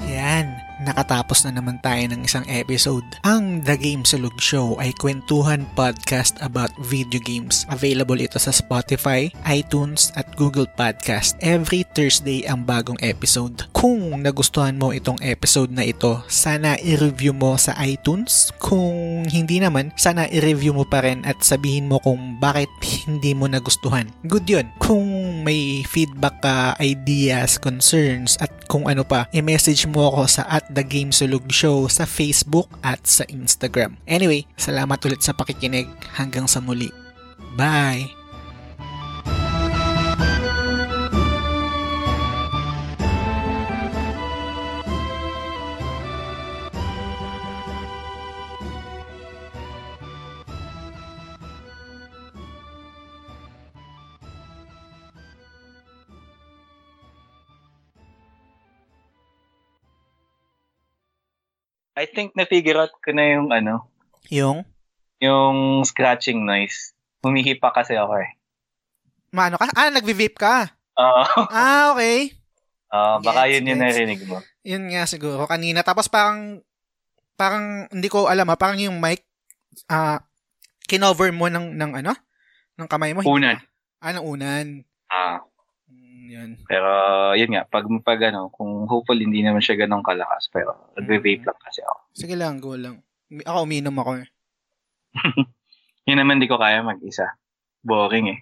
Yan. Nakatapos na naman tayo ng isang episode. Ang The Game Sulog Show ay kwentuhan podcast about video games. Available ito sa Spotify, iTunes at Google Podcast. Every Thursday ang bagong episode. Kung nagustuhan mo itong episode na ito, sana i-review mo sa iTunes. Kung hindi naman, sana i-review mo pa rin at sabihin mo kung bakit hindi mo nagustuhan. Good yun. Kung may feedback ka, ideas, concerns, at kung ano pa, i-message mo ako sa at The Game Sulog Show sa Facebook at sa Instagram. Anyway, salamat ulit sa pakikinig. Hanggang sa muli. Bye! I think na-figure out ko na yung ano, Yung? yung scratching noise. Humihipa kasi ako eh. Maano ka? Ah, nagvi-vape ka. Oo. Ah, okay. Ah, baka Gets, yun yung narinig mo. Yun nga siguro kanina. Tapos parang, parang, hindi ko alam ha, parang yung mic, ah, kinover mo ng, ng ano? Ng kamay mo? Unan. Ah, ng unan. Ah, yun. pero yun nga, pag, pag ano, kung hopefully hindi naman siya ganun kalakas, pero nagbe-vape lang kasi ako. Sige lang, go lang. Ako uminom ako eh. Yun naman di ko kaya mag-isa. Boring eh.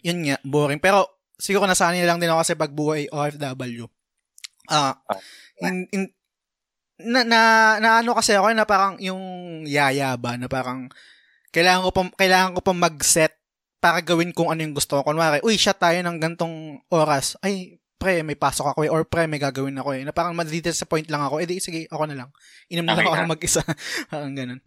Yun nga, boring. Pero siguro nasanay lang din ako kasi pag buhay OFW. Ah, Ah. in, in, na, na, na ano kasi ako na parang yung yaya ba na parang kailangan ko pa kailangan ko pa mag-set para gawin kung ano yung gusto ko. Kunwari, uy, shot tayo ng gantong oras. Ay, pre, may pasok ako eh, or pre, may gagawin ako eh. Na parang madidisappoint lang ako. Eh di, sige, ako na lang. Inom na lang Okay ako ka. ng mag-isa. parang ganun.